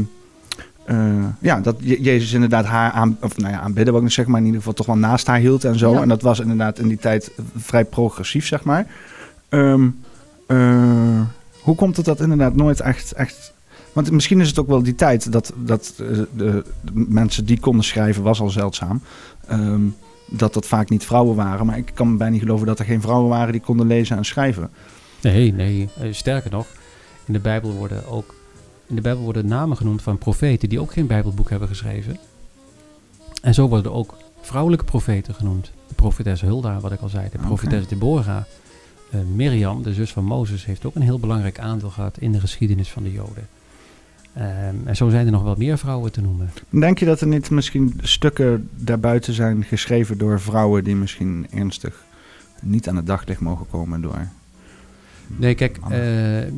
eh, ja, dat Je- Jezus inderdaad haar aan, of nou ja, aanbidden, wil ik niet zeggen, maar in ieder geval toch wel naast haar hield en zo. Ja. En dat was inderdaad in die tijd vrij progressief, zeg maar. Ehm, eh, hoe komt het dat inderdaad nooit echt, echt... Want misschien is het ook wel die tijd dat, dat eh, de, de mensen die konden schrijven was al zeldzaam. Ehm, dat dat vaak niet vrouwen waren. Maar ik kan me bijna niet geloven dat er geen vrouwen waren die konden lezen en schrijven. Nee, nee. eh, sterker nog, in de Bijbel worden ook in de Bijbel worden namen genoemd van profeten die ook geen Bijbelboek hebben geschreven. En zo worden ook vrouwelijke profeten genoemd. De profetes Hulda, wat ik al zei, de profetes Deborah. Eh Mirjam, de zus van Mozes, heeft ook een heel belangrijk aandeel gehad in de geschiedenis van de Joden. Ehm, en zo zijn er nog wel meer vrouwen te noemen. Denk je dat er niet misschien stukken daarbuiten zijn geschreven door vrouwen die misschien ernstig niet aan het daglicht mogen komen door... Nee, kijk, eh,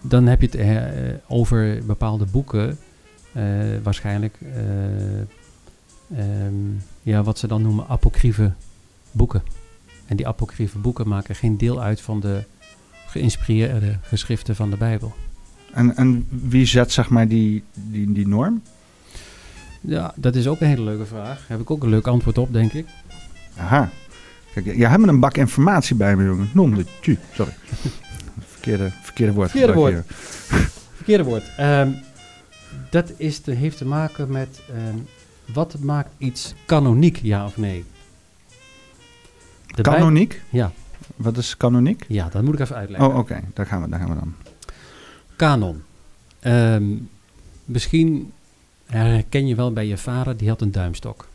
dan heb je het eh, eh, over bepaalde boeken, waarschijnlijk, eh, ehm, ja, wat ze dan noemen apocryfe boeken. En die apocryfe boeken maken geen deel uit van de geïnspireerde geschriften van de Bijbel. En, en wie zet zeg maar die, die, die norm? Ja, dat is ook een hele leuke vraag. Daar heb ik ook een leuk antwoord op, denk ik. Aha. Kijk, jij hebt een bak informatie bij me, jongen. Non de tu. Sorry. Verkeerde, verkeerde woord. Verkeerde hier. Verkeerde woord. Ehm, dat is te, heeft te maken met ehm, wat maakt iets kanoniek, ja of nee? De Bijbel- Kanoniek? Ja, Wat is kanoniek? ja, dat moet ik even uitleggen. Oh, oké. Daar, gaan we, daar gaan we dan. Kanon. Ehm, misschien herken je wel bij je vader, die had een duimstok.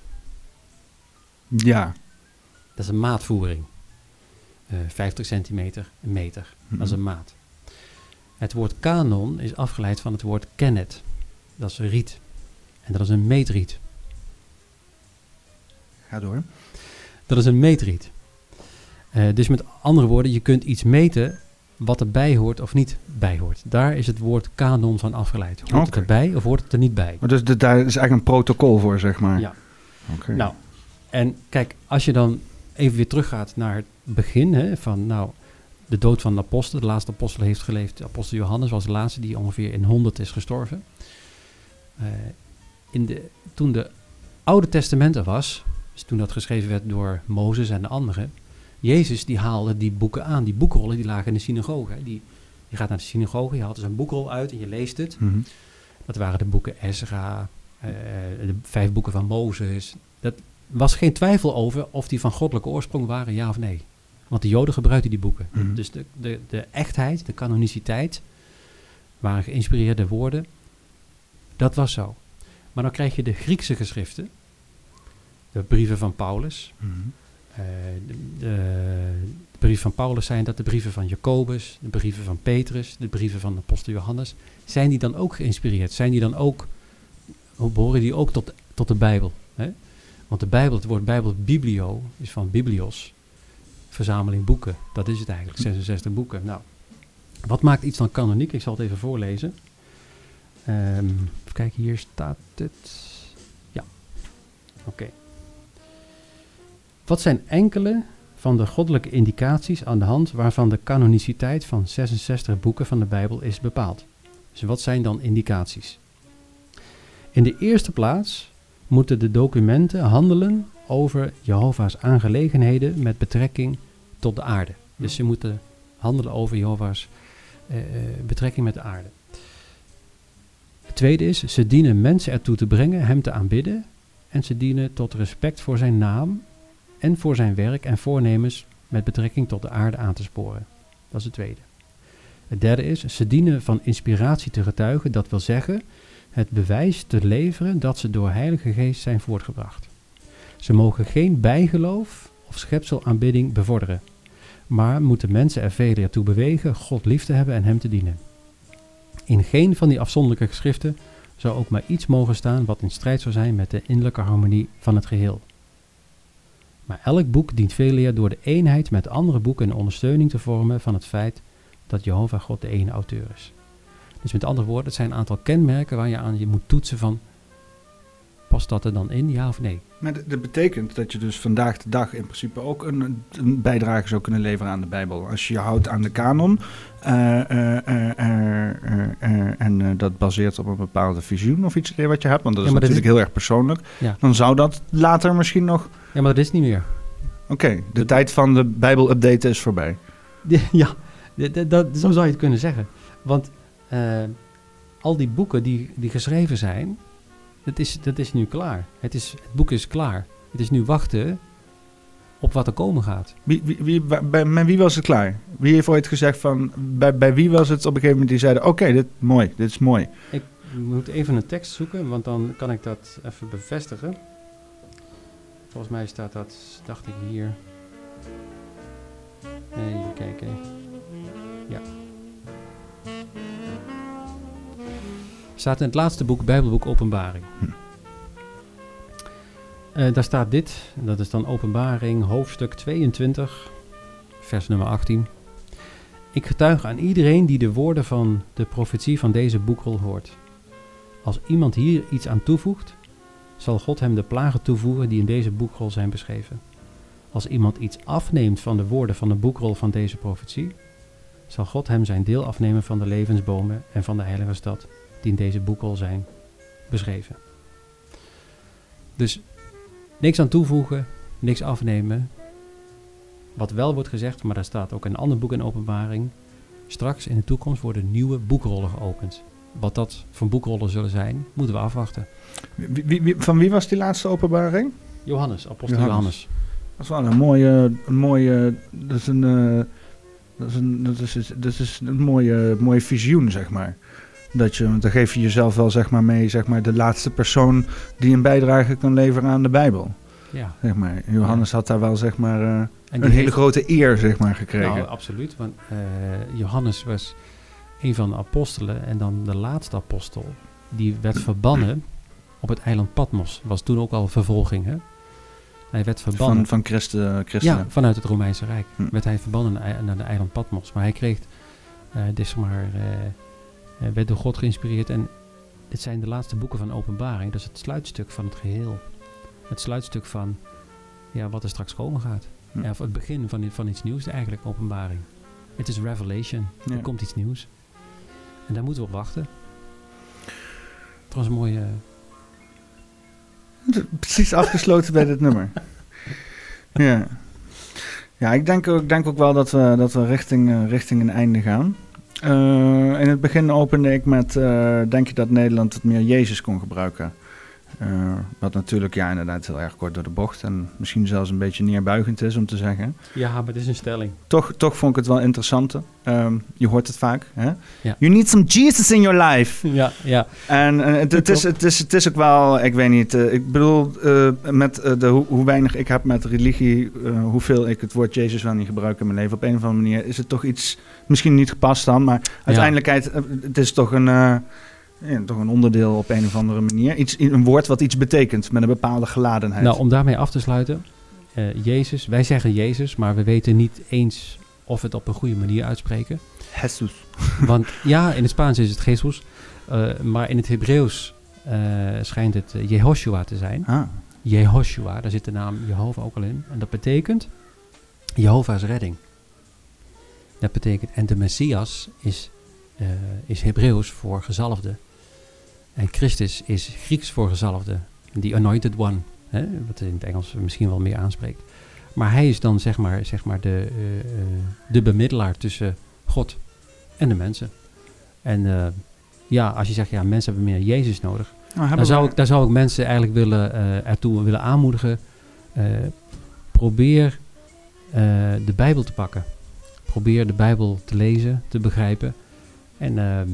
Ja. Dat is een maatvoering. Eh 50 centimeter, een meter. Dat is een maat. Het woord kanon is afgeleid van het woord kennet. Dat is een riet. En dat is een meetriet. Ga door. Dat is een meetriet. Eh, dus met andere woorden, je kunt iets meten wat erbij hoort of niet bij hoort. Daar is het woord kanon van afgeleid. Hoort het Oké. erbij of hoort het er niet bij? Maar dus de- daar is eigenlijk een protocol voor, zeg maar. Ja. Oké. Nou, en kijk, als je dan even weer teruggaat naar het begin hè, van nou, de dood van de apostel. De laatste apostel heeft geleefd. De apostel Johannes was de laatste die ongeveer in 100 is gestorven. Eh, in de, toen de Oude Testament er was, dus toen dat geschreven werd door Mozes en de anderen, Jezus die haalde die boeken aan. Die boekrollen die lagen in de synagoge. Die, je gaat naar de synagoge, je haalt dus een boekrol uit en je leest het. Mhm. Dat waren de boeken Ezra, eh, de vijf boeken van Mozes. Dat was geen twijfel over of die van goddelijke oorsprong waren, ja of nee. Want de Joden gebruikten die boeken. Mhm. Dus de, de, de echtheid, de canoniciteit, waren geïnspireerde woorden. Dat was zo. Maar dan krijg je de Griekse geschriften, de brieven van Paulus. Mhm. De, de, de brieven van Paulus zijn dat de brieven van Jacobus, de brieven van Petrus, de brieven van de apostel Johannes. Zijn die dan ook geïnspireerd? Zijn die dan ook, behoren die ook tot, tot de Bijbel? Hè? Want de Bijbel, het woord Bijbel, biblio, is van biblios, verzameling boeken. Dat is het eigenlijk, 66 boeken. Nou, wat maakt iets dan kanoniek? Ik zal het even voorlezen. Ehm, even kijken, hier staat het. Ja, oké. Wat zijn enkele van de goddelijke indicaties aan de hand waarvan de canoniciteit van 66 boeken van de Bijbel is bepaald? Dus wat zijn dan indicaties? In de eerste plaats moeten de documenten handelen over Jehovah's aangelegenheden met betrekking tot de aarde. Dus ze moeten handelen over Jehovah's eh, eh, betrekking met de aarde. Het tweede is, ze dienen mensen ertoe te brengen hem te aanbidden en ze dienen tot respect voor zijn naam en voor zijn werk en voornemens met betrekking tot de aarde aan te sporen. Dat is het tweede. Het derde is, ze dienen van inspiratie te getuigen, dat wil zeggen, het bewijs te leveren dat ze door Heilige Geest zijn voortgebracht. Ze mogen geen bijgeloof of schepselaanbidding bevorderen, maar moeten mensen er velen ertoe bewegen God lief te hebben en hem te dienen. In geen van die afzonderlijke geschriften zou ook maar iets mogen staan wat in strijd zou zijn met de innerlijke harmonie van het geheel. Maar elk boek dient veel eer door de eenheid met andere boeken een ondersteuning te vormen van het feit dat Jehovah God de ene auteur is. Dus met andere woorden, het zijn een aantal kenmerken waar je aan je moet toetsen van, past dat er dan in, ja of nee? Maar dat- betekent dat je dus vandaag de dag in principe ook een, een bijdrage zou kunnen leveren aan de Bijbel. Als je je houdt aan de kanon eh, eh, eh, en dat baseert op een bepaalde visioen of iets wat je hebt, want dat is Ja, maar dat natuurlijk heel erg persoonlijk, Ja. dan zou dat later misschien nog... Ja, maar dat is niet meer. Oké, de Dat- tijd van de Bijbel-update is voorbij. Ja, dat, dat- zo zou je het kunnen zeggen. Want al die boeken die, die geschreven zijn, dat is, dat is nu klaar. Het, is, het boek is klaar. Het is nu wachten op wat er komen gaat. Wie, wie, wie, bij, wie was het klaar? Wie heeft ooit gezegd van... Bij, bij wie was het op een gegeven moment die zeiden... Oké, dit mooi, dit is mooi. Ik moet even een tekst zoeken, want dan kan ik dat even bevestigen. Volgens mij staat dat, dacht ik hier. Even kijken. Ja. Staat in het laatste boek, Bijbelboek Openbaring. Hm. Eh, daar staat dit, dat is dan Openbaring, hoofdstuk 22, vers nummer 18. Ik getuig aan iedereen die de woorden van de profetie van deze boekrol hoort. Als iemand hier iets aan toevoegt, zal God hem de plagen toevoegen die in deze boekrol zijn beschreven. Als iemand iets afneemt van de woorden van de boekrol van deze profetie, zal God hem zijn deel afnemen van de levensbomen en van de heilige stad die in deze boekrol zijn beschreven. Dus niks aan toevoegen, niks afnemen. Wat wel wordt gezegd, maar daar staat ook in een ander boek in openbaring. Straks in de toekomst worden nieuwe boekrollen geopend. Wat dat voor boekrollen zullen zijn, moeten we afwachten. Wie, wie- wie- van wie was die laatste openbaring? Johannes, apostel Johannes. Johannes. Dat is wel een mooie... Een mooie dat is een... eh, dat is een, dat is, dat is een mooie, mooie visioen, zeg maar. Dat je, want dan geef je jezelf wel zeg maar, mee, zeg maar, de laatste persoon die een bijdrage kan leveren aan de Bijbel. Ja, Zeg maar. Johannes had daar wel zeg maar, eh, en een hele heeft- grote eer zeg maar, gekregen. Nou, absoluut. Want eh, Johannes was een van de apostelen en dan de laatste apostel. Die werd verbannen op het eiland Patmos. Was toen ook al vervolging, hè? Hij werd verbannen. van, van Christen, christenen. Ja, vanuit het Romeinse Rijk Hm. werd hij verbannen naar, de eiland Patmos. Maar hij kreeg, eh dit is maar, eh, eh, werd door God geïnspireerd. En dit zijn de laatste boeken van openbaring. Dat is het sluitstuk van het geheel. Het sluitstuk van ja, wat er straks komen gaat. Hm. Ja, of het begin van, van iets nieuws eigenlijk, openbaring. Het is revelation. Ja. Er komt iets nieuws. En daar moeten we op wachten. Het was een mooie... Precies afgesloten bij dit nummer. Ja. Ja, ik denk, ik denk ook wel dat we, dat we richting, eh, richting een einde gaan. Eh, in het begin opende ik met, eh, denk je dat Nederland wat meer Jezus kon gebruiken? Eh, wat natuurlijk, ja, inderdaad heel erg kort door de bocht en misschien zelfs een beetje neerbuigend is om te zeggen. Ja, maar het is een stelling. Toch, toch vond ik het wel interessant. Ehm, je hoort het vaak. Hè? Ja. You need some Jesus in your life. Ja, ja. En eh, het, het, is, het, is, het is ook wel, ik weet niet, eh, ik bedoel, met de, hoe, hoe weinig ik heb met religie, hoeveel ik het woord Jezus wel niet gebruik in mijn leven, op een of andere manier is het toch iets, misschien niet gepast dan, maar uiteindelijk, eh, het is toch een, ja, toch een onderdeel op een of andere manier. Iets, een woord wat iets betekent, met een bepaalde geladenheid. Nou, om daarmee af te sluiten. eh, Jezus, wij zeggen Jezus, maar we weten niet eens of we het op een goede manier uitspreken. Jesus. Want ja, in het Spaans is het Jesus, eh, maar in het Hebreeuws eh, schijnt het eh, Jehoshua te zijn. Ah, Jehoshua, daar zit de naam Jehovah ook al in. En dat betekent Jehovah's redding. Dat betekent, en de Messias is, eh, is Hebreeuws voor gezalfde. En Christus is Grieks voor gezalfde. The anointed one. Hè, wat in het Engels misschien wel meer aanspreekt. Maar hij is dan zeg maar, zeg maar de, eh, eh, de bemiddelaar tussen God en de mensen. En eh, ja, als je zegt, ja, mensen hebben meer Jezus nodig. nou, Daar zou, ik, daar zou ik mensen eigenlijk willen, ertoe willen aanmoedigen. Probeer de Bijbel te pakken. Probeer de Bijbel te lezen, te begrijpen. En ehm,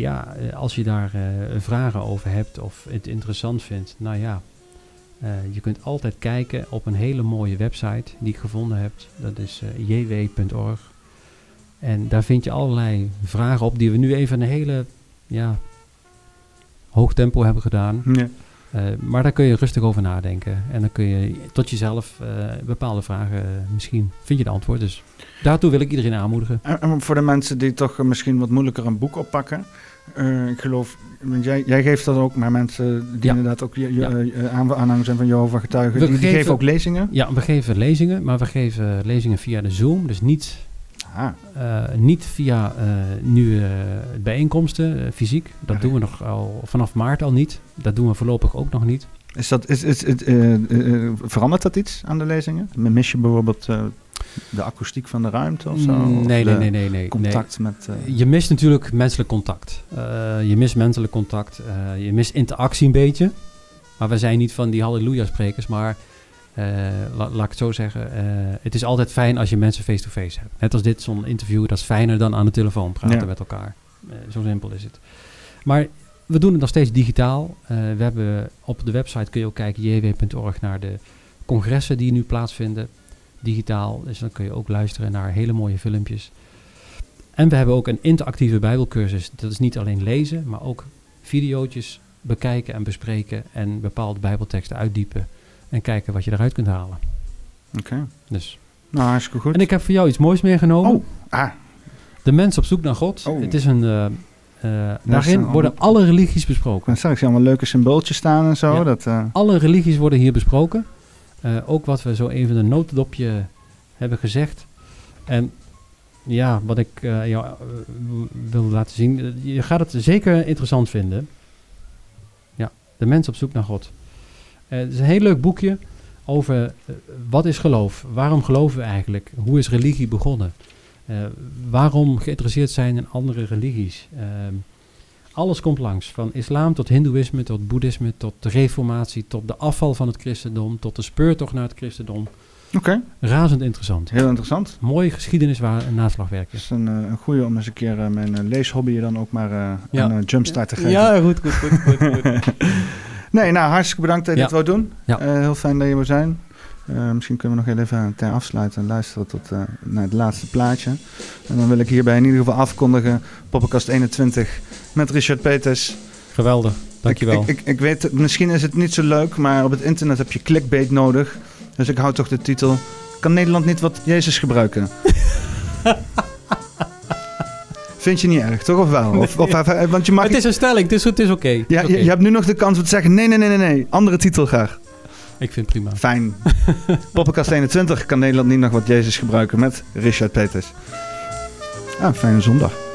ja, eh, als je daar eh, vragen over hebt of het interessant vindt, nou ja, eh, je kunt altijd kijken op een hele mooie website die ik gevonden heb. Dat is jw.org. En daar vind je allerlei vragen op die we nu even een hele ja, hoog tempo hebben gedaan. Ja. Maar daar kun je rustig over nadenken. En dan kun je tot jezelf bepaalde vragen, misschien vind je de antwoord. Dus daartoe wil ik iedereen aanmoedigen. En, en voor de mensen die toch misschien wat moeilijker een boek oppakken. Eh, ik geloof, jij, jij geeft dat ook, maar mensen die Ja. inderdaad ook je, Ja. eh, aanhangers zijn van Jehovah getuigen, die, die geven- ook lezingen. Ja, we geven lezingen, maar we geven lezingen via de Zoom. Dus niet, Ah, eh, niet via nu bijeenkomsten, fysiek. Dat doen we nog al vanaf maart al niet. Dat doen we voorlopig ook nog niet. Is dat, is, is, is- eh, eh, eh, verandert dat iets aan de lezingen? Mis je bijvoorbeeld de akoestiek van de ruimte of zo? Mm, Of nee, de nee, nee, nee, nee. Contact met... Je mist natuurlijk menselijk contact. Je mist menselijk contact. je mist interactie een beetje. Maar we zijn niet van die halleluja-sprekers. Maar la- laat ik het zo zeggen. het is altijd fijn als je mensen face-to-face hebt. Net als dit, zo'n interview, dat is fijner dan aan de telefoon praten Ja. met elkaar. Zo simpel is het. Maar we doen het nog steeds digitaal. Eh, we hebben op de website kun je ook kijken, jw.org, naar de congressen die nu plaatsvinden. Digitaal. Dus dan kun je ook luisteren naar hele mooie filmpjes. En we hebben ook een interactieve bijbelcursus. Dat is niet alleen lezen, maar ook videootjes bekijken en bespreken. En bepaalde bijbelteksten uitdiepen. En kijken wat je eruit kunt halen. Oké. Dus. Nou, hartstikke goed. En ik heb voor jou iets moois meegenomen. Oh, ah, De mens op zoek naar God. Oh. Het is een... eh, eh, daarin worden alle religies besproken. dan zag ik allemaal leuke symbooltjes staan en zo. Ja. Dat, eh, Alle religies worden hier besproken. Eh, ook wat we zo even een notendopje hebben gezegd. En ja, wat ik jou wil laten zien. Je gaat het zeker interessant vinden. Ja, de mens op zoek naar God. Het is een heel leuk boekje over wat is geloof? Waarom geloven we eigenlijk? Hoe is religie begonnen? Eh, waarom geïnteresseerd zijn in andere religies? Ehm, alles komt langs. Van islam tot hindoeïsme, tot boeddhisme, tot de reformatie, tot de afval van het christendom, tot de speurtocht naar het christendom. Oké, Razend interessant. heel interessant. Mooi geschiedeniswaar en naslagwerkje. Dat is een, eh, een goede om eens een keer eh, mijn eh, leeshobby dan ook maar eh, Ja. een jumpstart te geven. goed, goed, goed, goed. goed. Nee, nou, hartstikke bedankt dat je Ja. dit wou doen. Ja. Eh, heel fijn dat je er zijn. Eh, misschien kunnen we nog heel even ter afsluiten luisteren tot eh, naar het laatste plaatje. En dan wil ik hierbij in ieder geval afkondigen, Poppenkast 21 met Richard Peters. Geweldig, dankjewel. Ik, ik, ik, ik weet, misschien is het niet zo leuk, maar op het internet heb je clickbait nodig. Dus ik hou toch de titel, kan Nederland niet wat Jezus gebruiken? Vind je niet erg, toch? Of wel? Of, of, eh, want je mag... het is een stelling, het is, het is oké. Ja, je hebt nu nog de kans om te zeggen, nee, nee, nee, nee, nee. Andere titel graag. Ik vind het prima. Fijn. Poppenkast 21 kan Nederland niet nog wat Jezus gebruiken met Richard Peters. Ah, fijne zondag.